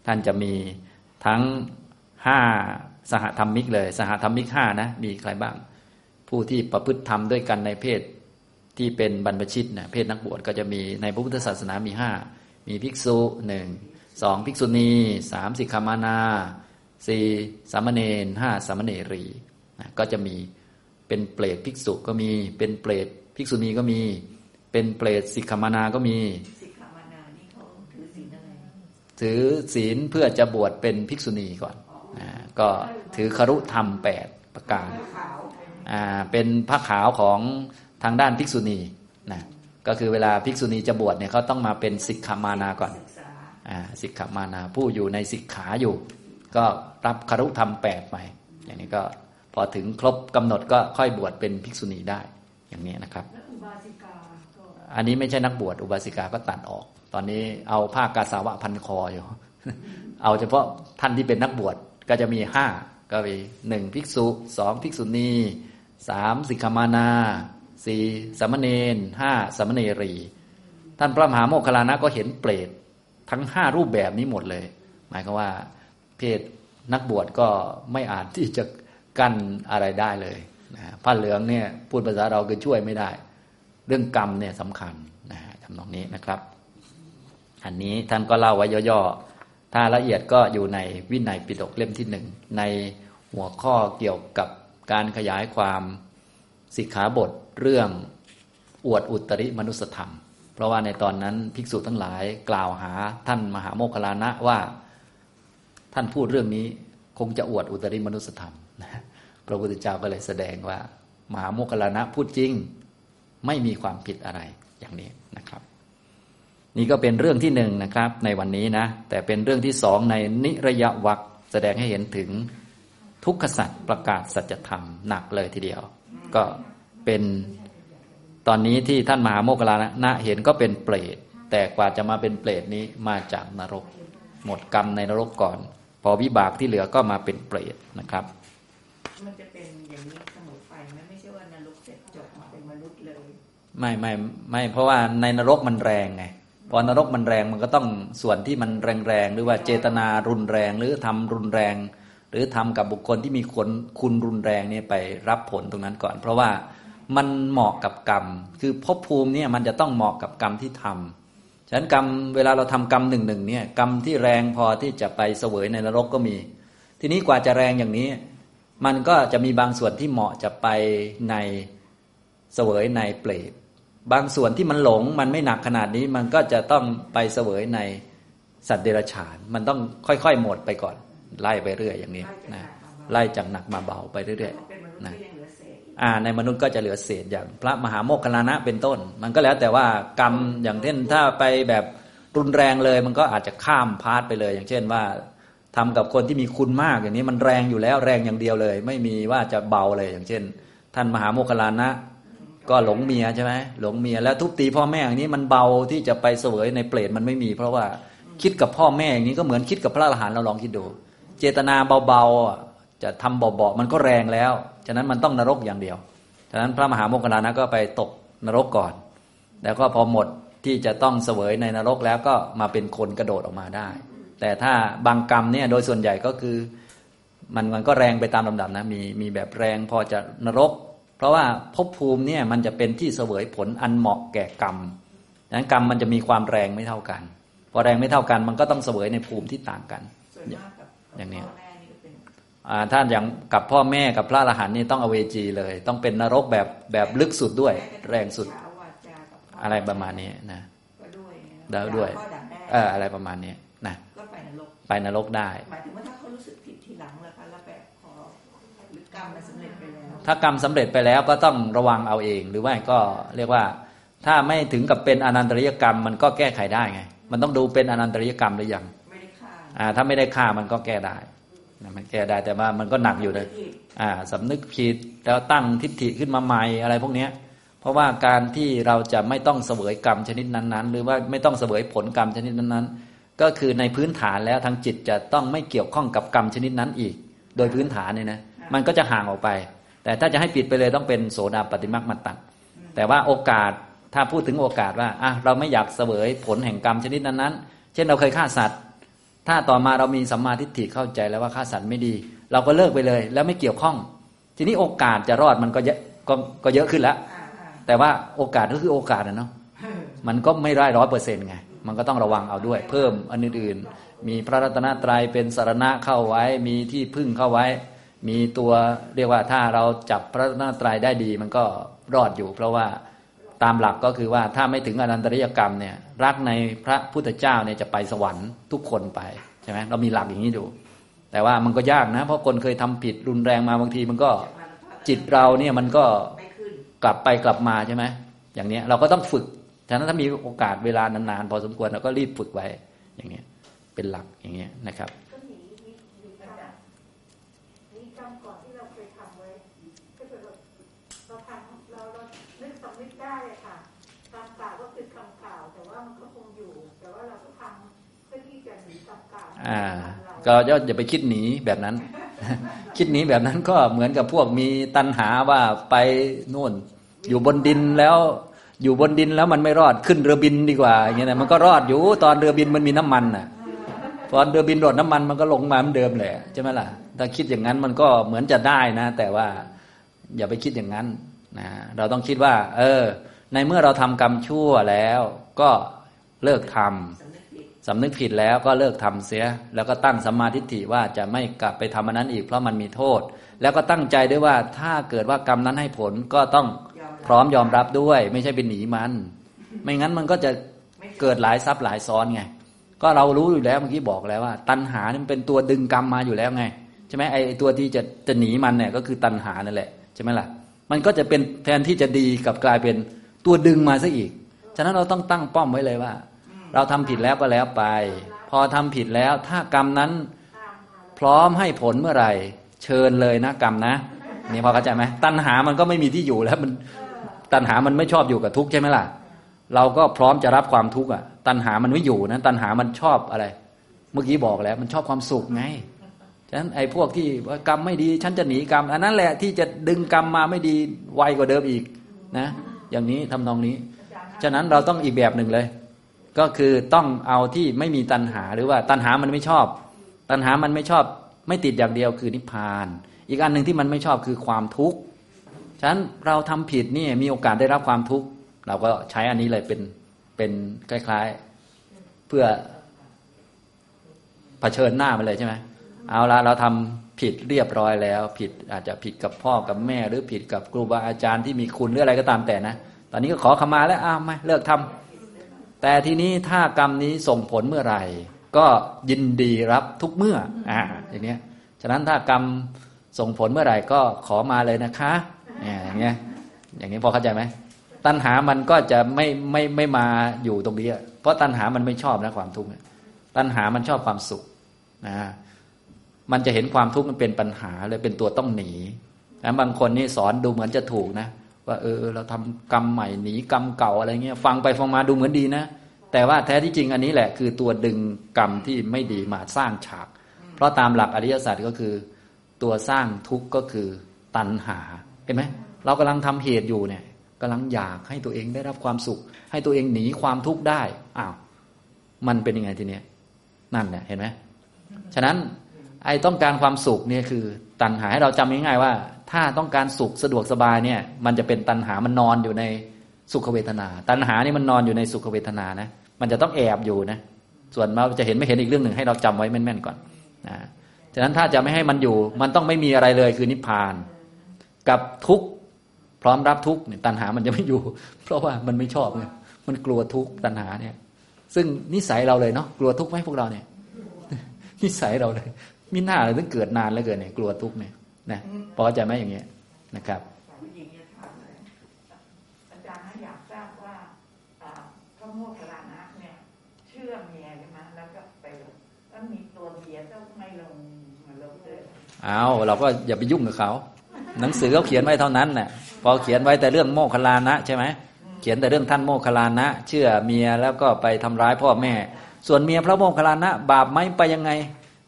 ท่านจะมีทั้งห้าสหธรรมิกเลย สหธรรมิกห้านะมีใครบ้าง ผู้ที่ประพฤติธรรมด้วยกันในเพศที่เป็นบรรพชิตนะเพศนักบวชก็จะมีในพระพุทธศาสนามีห้ามีภิกษุหนึ่งสองภิกษุณีสามสิกขามานาสี่สามเณรห้าสามเณรีนะก็จะมีเป็นเปรตภิกษุก็มีเป็นเปรตภิกษุณีก็มี เป็นเปรตสิกขามานาก็มี ถือศีลเพื่อจะบวชเป็นภิกษุณีก่อนนะก็ถือครุธรรมแปดประการขาวอ่าเป็นผ้าขาวของทางด้านภิกษุณีนะก็คือเวลาภิกษุณีจะบวชเนี่ยเขาต้องมาเป็นสิกขามานาก่อนศึกษาอ่าสิกขามานาผู้อยู่ในสิกขาอยู่ ก็รับคารุธรรมแปดไปอย่างนี้ก็พอถึงครบกำหนดก็ค่อยบวชเป็นภิกษุณีได้อย่างนี้นะครับและอุบาสิกาก็อันนี้ไม่ใช่นักบวชอุบาสิกาก็ตัดออก ตอนนี้เอาผ้ากาสาวะพันคออยู่ เอาเฉพาะท่านที่เป็นนักบวชก็จะมีห้าก็มีหนึ่งภิกษุสองภิกษุณีสามสิกขามานาสี่สามเณรห้าสามเณรี ท่านพระมหาโมคคลานะก็เห็นเปรตทั้งห้ารูปแบบนี้หมดเลย หมายความว่า เพศนักบวชก็ไม่อาจที่จะกั้นอะไรได้เลยนะผ้าเหลืองเนี่ยพูดภาษาเราคือช่วยไม่ได้ เรื่องกรรมเนี่ยสำคัญนะฮะทำนองนี้นะครับ อันนี้ท่านก็เล่าไว้ย่อๆ ถ้าละเอียดก็อยู่ในวินัยปิฎกเล่มที่หนึ่งในหัวข้อเกี่ยวกับการขยายความสิกขาบทเรื่องอวดอุตริมนุสธรรม เพราะว่าในตอนนั้นภิกษุทั้งหลายกล่าวหาท่านมหาโมคคลานะว่าท่านพูดเรื่องนี้คงจะอวดอุตริมนุสธรรมนะพระพุทธเจ้าก็เลยแสดงว่า มหาโมคคลานะพูดจริง ไม่มีความผิดอะไรอย่างนี้นะครับ นี่ก็เป็นเรื่องที่หนึ่งนะครับ ในวันนี้นะ แต่เป็นเรื่องที่สองในนิระยะวักแสดงให้เห็นถึงทุกขสัตว์ประกาศสัจธรรมหนักเลยทีเดียว ก็เป็นตอนนี้ที่ท่านมหาโมคคลลานะเห็นก็เป็นเปรตแต่กว่าจะมาเป็นเปรตนี้มาจากนรก หมดกรรมในนรกก่อน พอวิบากที่เหลือก็มาเป็นเปรตนะครับ มันจะเป็นอย่างนี้เสมอไปไหมไม่ใช่ว่านรกเสร็จจบมาเป็นมนุษย์เลย ไม่ไม่ไม่เพราะว่าในนรกมันแรงไง พอนรกมันแรงมันก็ต้องส่วนที่มันแรงๆหรือว่าเจตนารุนแรงหรือทำรุนแรง หรือทำกับบุคคลที่มีคนคุณรุนแรงเนี่ยไปรับผลตรงนั้นก่อน เพราะว่ามันเหมาะกับกรรม คือภพภูมิเนี่ยมันจะต้องเหมาะกับกรรมที่ทำฉะนั้นกรรมเวลาเราทำกรรมหนึ่งหนึ่งเนี่ยกรรมที่แรงพอที่จะไปเสวยในนรกก็มี ทีนี้กว่าจะแรงอย่างนี้ มันก็จะมีบางส่วนที่เหมาะจะไปในเสวยในเปรต บางส่วนที่มันหลงมันไม่หนักขนาดนี้มันก็จะต้องไปเสวยในสัตว์เดรัจฉาน มันต้องค่อยๆ หมดไปก่อน ไล่ไปเรื่อยอย่างนี้นะไล่จากหนักมาเบาไปเรื่อยๆนะอ่าในมนุษย์ก็จะเหลือเศษอย่างพระมหาโมคคลานะเป็นต้น มันก็แล้วแต่ว่ากรรมอย่างเช่นถ้าไปแบบรุนแรงเลย มันก็อาจจะข้ามเปรตไปเลย อย่างเช่นว่าทำกับคนที่มีคุณมากอย่างนี้มันแรงอยู่แล้วแรงอย่างเดียวเลย ไม่มีว่าจะเบาเลยอย่างเช่น ท่านมหาโมคคลานะ ก็หลงเมียใช่ไหมหลงเมียแล้วทุบตีพ่อแม่อย่างนี้มันเบาที่จะไปเสวยในเปรตมันไม่มี เพราะว่าคิดกับพ่อแม่อย่างนี้ก็เหมือนคิดกับพระอรหันต์เราลองคิดดู เจตนาเบาๆจะทำเบาๆมันก็แรงแล้ว ฉะนั้นมันต้องนรกอย่างเดียว ฉะนั้นพระมหาโมคคลานะก็ไปตกนรกก่อน แล้วก็พอหมดที่จะต้องเสวยในนรกแล้วก็มาเป็นคนกระโดดออกมาได้ แต่ถ้าบางกรรมเนี่ยโดยส่วนใหญ่ก็คือมันมันก็แรงไปตามลำดับนะมีมีแบบแรงพอจะนรก เพราะว่าภพภูมิเนี่ยมันจะเป็นที่เสวยผลอันเหมาะแก่กรรมดังนั้นกรรมมันจะมีความแรงไม่เท่ากัน พอแรงไม่เท่ากัน มันก็ต้องเสวยในภูมิที่ต่างกันส่วนมากกับอย่างเนี้ยพ่อแม่นี่ก็เป็นอ่าถ้าอย่างกับพ่อแม่กับพระอรหันต์นี่ต้องอเวจีเลย ต้องเป็นนรกแบบแบบลึกสุดด้วย แรงสุดเช้าวาจากับพ่อะไรประมาณนี้นะก็ด้วยนะแล้วด้วยพ่อด่าแม่เอออะไรประมาณนี้นะก็ไปนรกไปนรกได้หมายถึงว่าถ้าเขารู้สึกผิดทีหลังแล้วคะแล้วแบบพอหรือกรรมมันสำเร็จไปแล้ว ถ้ากรรมสำเร็จไปแล้วก็ต้องระวังเอาเอง หรือว่าก็เรียกว่า ถ้าไม่ถึงกับเป็นอนันตริยกรรม มันก็แก้ไขได้ไง มันต้องดูเป็นอนันตริยกรรมหรือยังไม่ได้ฆ่าอ่าถ้าไม่ได้ฆ่ามันก็แก้ได้นะมันแก้ได้แต่ว่ามันก็หนักอยู่เลยผิดอ่าสำนึกผิดแล้วตั้งทิฏฐิขึ้นมาใหม่อะไรพวกเนี้ย เพราะว่าการที่เราจะไม่ต้องเสวยกรรมชนิดนั้น ๆ หรือว่าไม่ต้องเสวยผลกรรมชนิดนั้นๆ ก็คือในพื้นฐานแล้วทางจิตจะต้องไม่เกี่ยวข้องกับกรรมชนิดนั้นอีก โดยพื้นฐานเนี่ยนะมันก็จะห่างออกไป แต่ถ้าจะให้ปิดไปเลยต้องเป็นโสดาปฏิมักมัตตังแต่ว่าโอกาสถ้าพูดถึงโอกาสว่าอะเราไม่อยากเสวยผลแห่งกรรมชนิดนั้นๆ เช่นเราเคยฆ่าสัตว์ ถ้าต่อมาเรามีสัมมาทิฏฐิเข้าใจแล้วว่าฆ่าสัตว์ไม่ดี เราก็เลิกไปเลย แล้วไม่เกี่ยวข้อง ทีนี้โอกาสจะรอดมันก็เยอะก็ก็เยอะขึ้นแล้วอ่าอ่าแต่ว่าโอกาสก็คือโอกาสนะเนาะมันก็ไม่ได้ร้อยเปอร์เซ็นต์ไงมันก็ต้องระวังเอาด้วย เพิ่มอันอื่นๆมีพระรัตนตรัยเป็นสารณะเข้าไว้มีที่พึ่งเข้าไว้ มีตัวเรียกว่าถ้าเราจับพระรัตนตรัยได้ดี มันก็รอดอยู่ เพราะว่าตามหลักก็คือว่าถ้าไม่ถึงอนันตริยกรรมเนี่ยรักในพระพุทธเจ้าเนี่ยจะไปสวรรค์ทุกคนไปใช่ไหมเรามีหลักอย่างนี้อยู่ แต่ว่ามันก็ยากนะ เพราะคนเคยทำผิดรุนแรงมาบางทีมันก็จิตเราเนี่ยมันก็กลับไปกลับมาใช่ไหมอย่างนี้เราก็ต้องฝึกฉะนั้นถ้ามีโอกาสเวลานานๆพอสมควรเราก็รีบฝึกไว้อย่างนี้เป็นหลักอย่างเงี้นะครับ ก็หนีมีมีกรรมมีกรรมก่อนที่เราเคยทำไว้ถ้าเกิดเราเราทำเราเรานึกสำนึกได้อะค่ะคำกล่าวก็คือคำกล่าว แต่ว่ามันก็คงอยู่ แต่ว่าเราก็ทำเพื่อที่จะหนีคำกล่าว อ่า ก็อย่าไปคิดหนีแบบนั้น คิดหนีแบบนั้นก็เหมือนกับพวกมีตัณหาว่าไปนู่น อยู่บนดินแล้วอยู่บนดินแล้วมันไม่รอดขึ้นเรือบินดีกว่าอย่างเงี้ยนะมันก็รอดอยู่ตอนเรือบินมันมีน้ำมันน่ะตอนเรือบินโดดน้ำมันมันก็ลงมาเหมือนเดิมแหละใช่ไหมล่ะถ้าคิดอย่างนั้นมันก็เหมือนจะได้นะ แต่ว่าอย่าไปคิดอย่างนั้นนะเราต้องคิดว่า เออ ในเมื่อเราทำกรรมชั่วแล้ว ก็เลิกทำ สำนึกผิดสำนึกผิดแล้วก็เลิกทำเสีย แล้วก็ตั้งสัมมาทิฏฐิว่าจะไม่กลับไปทำอันนั้นอีกเพราะมันมีโทษ แล้วก็ตั้งใจด้วยว่าถ้าเกิดว่ากรรมนั้นให้ผลก็ต้องยอมพร้อมยอมรับด้วย ไม่ใช่เป็นหนีมัน ไม่งั้นมันก็จะเกิดหลายซับหลายซ้อนไง ก็เรารู้อยู่แล้วเมื่อกี้บอกแล้วว่า ตัณหานี่มันเป็นตัวดึงกรรมมาอยู่แล้วไงใช่ไหมไอ้ตัวที่จะจะหนีมันเนี่ยก็คือตัณหานั่นแหละใช่ไหมล่ะ มันก็จะเป็นแทนที่จะดีกลับกลายเป็นตัวดึงมาซะอีก ฉะนั้นเราต้องตั้งป้อมไว้เลยว่า เราทำผิดแล้วก็แล้วไป พอทำผิดแล้ว ถ้ากรรมนั้น พร้อมให้ผลเมื่อไหร่ เชิญเลยนะกรรมนะนี่พอเข้าใจไหมตัณหามันก็ไม่มีที่อยู่แล้วมันตัณหามันไม่ชอบอยู่กับทุกข์ใช่ไหมล่ะ เราก็พร้อมจะรับความทุกข์อะ ตัณหามันไม่อยู่นะตัณหามันชอบอะไร เมื่อกี้บอกแล้ว มันชอบความสุขไงฉะนั้นไอ้พวกที่กรรมไม่ดี ฉันจะหนีกรรม อันนั้นแหละที่จะดึงกรรมมาไม่ดีไวกว่าเดิมอีกนะ อย่างนี้ทำนองนี้ ฉะนั้นเราต้องอีกแบบหนึ่งเลย ก็คือต้องเอาที่ไม่มีตัณหาหรือว่าตัณหามันไม่ชอบ ตัณหามันไม่ชอบไม่ติดอย่างเดียวคือนิพพาน อีกอันหนึ่งที่มันไม่ชอบคือความทุกข์ฉะนั้นเราทำผิดนี่มีโอกาสได้รับความทุกข์เราก็ใช้อันนี้เลยเป็นเป็นคล้ายๆ เพื่อเผชิญหน้ามันเลยใช่ไหมเอาละเราทำผิดเรียบร้อยแล้ว ผิดอาจจะผิดกับพ่อกับแม่ หรือผิดกับครูบาอาจารย์ที่มีคุณหรืออะไรก็ตามแต่นะ ตอนนี้ก็ขอขมาแล้วอ้าวไม่เลิกทำ แต่ทีนี้ถ้ากรรมนี้ส่งผลเมื่อไหร่ ก็ยินดีรับทุกเมื่ออ่าอย่างเนี้ยฉะนั้นถ้ากรรมส่งผลเมื่อไหร่ก็ขอมาเลยนะคะเนี่ยอย่างเงี้ยอย่างนี้พอเข้าใจไหมตัณหามันก็จะไม่ไม่ไม่มาอยู่ตรงนี้เพราะตัณหามันไม่ชอบนะความทุกข์ตัณหามันชอบความสุขนะมันจะเห็นความทุกข์มันเป็นปัญหาเลยเป็นตัวต้องหนีนะบางคนนี่สอนดูเหมือนจะถูกนะ ว่าเออเราทำกรรมใหม่หนีกรรมเก่าอะไรเงี้ยฟังไปฟังมาดูเหมือนดีนะ แต่ว่าแท้ที่จริงอันนี้แหละคือตัวดึงกรรมที่ไม่ดีมาสร้างฉาก เพราะตามหลักอริยสัจก็คือ ตัวสร้างทุกข์ก็คือตัณหาเห็นไหมเรากำลังทำเหตุอยู่เนี่ยกำลังอยากให้ตัวเองได้รับความสุข ให้ตัวเองหนีความทุกข์ได้อ้าวมันเป็นยังไงทีเนี้ยนั่นแหละเห็นไหมฉะนั้นไอ้ต้องการความสุขเนี่ยคือ ตัณหาให้เราจำง่ายๆว่า ถ้าต้องการสุขสะดวกสบายเนี่ย มันจะเป็นตัณหามันนอนอยู่ในสุขเวทนา ตัณหานี่มันนอนอยู่ในสุขเวทนานะ มันจะต้องแอบอยู่นะ ส่วนเราจะเห็นไม่เห็นอีกเรื่องหนึ่งให้เราจำไว้แม่นๆก่อนนะฉะนั้นถ้าจะไม่ให้มันอยู่ มันต้องไม่มีอะไรเลยคือนิพพาน กับทุกข์พร้อมรับทุกข์เนี่ยตัณหามันจะไม่อยู่ เพราะว่ามันไม่ชอบไงมันกลัวทุกข์ตัณหาเนี่ย ซึ่งนิสัยเราเลยเนาะกลัวทุกข์ไหมพวกเราเนี่ย นิสัยเราเลยมิหน้าเลยต้องเกิดนานแล้วเกินเนี่ยกลัวทุกข์เนี่ย นะพอเข้าใจไหมอย่างเงี้ยนะครับผู้หญิงจะถามเลยอาจารย์อยากทราบว่าอ่าพระโมคคัลลานะเนี่ยเชื่อเมียใช่ไหมแล้วก็ไปลงแล้วมีตัวเมียต้องไม่ลงมาลงเลยเอาเราก็อย่าไปยุ่งกับเขาหนังสือเขาเขียนไว้เท่านั้นแหละพอเขียนไว้แต่เรื่องโมคคัลลานะใช่ไหมเขียนแต่เรื่องท่านโมคคัลลานะ เชื่อเมียแล้วก็ไปทำร้ายพ่อแม่ ส่วนเมียพระโมคคัลลานะ บาปไหมไปยังไง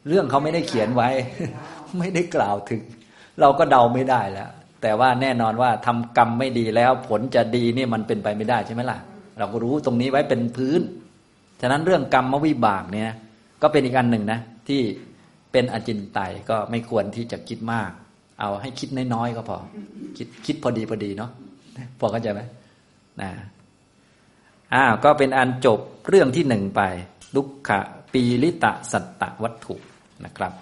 เรื่องเขาไม่ได้เขียนไว้ ไม่ได้กล่าวถึง เราก็เดาไม่ได้แล้ว แต่ว่าแน่นอนว่าทำกรรมไม่ดีแล้วผลจะดีนี่มันเป็นไปไม่ได้ใช่ไหมล่ะ เราก็รู้ตรงนี้ไว้เป็นพื้น ฉะนั้นเรื่องกรรมวิบากเนี่ยก็เป็นอีกอันหนึ่งนะที่เป็นอจินไตยก็ไม่ควรที่จะคิดมาก เอาให้คิดน้อยๆก็พอ คิดคิดพอดีพอดีเนาะพอเข้าใจไหมนะอ้าวก็เป็นอันจบเรื่องที่หนึ่งไป ลุกขะปีลิตะสัตตวัตถุนะครับ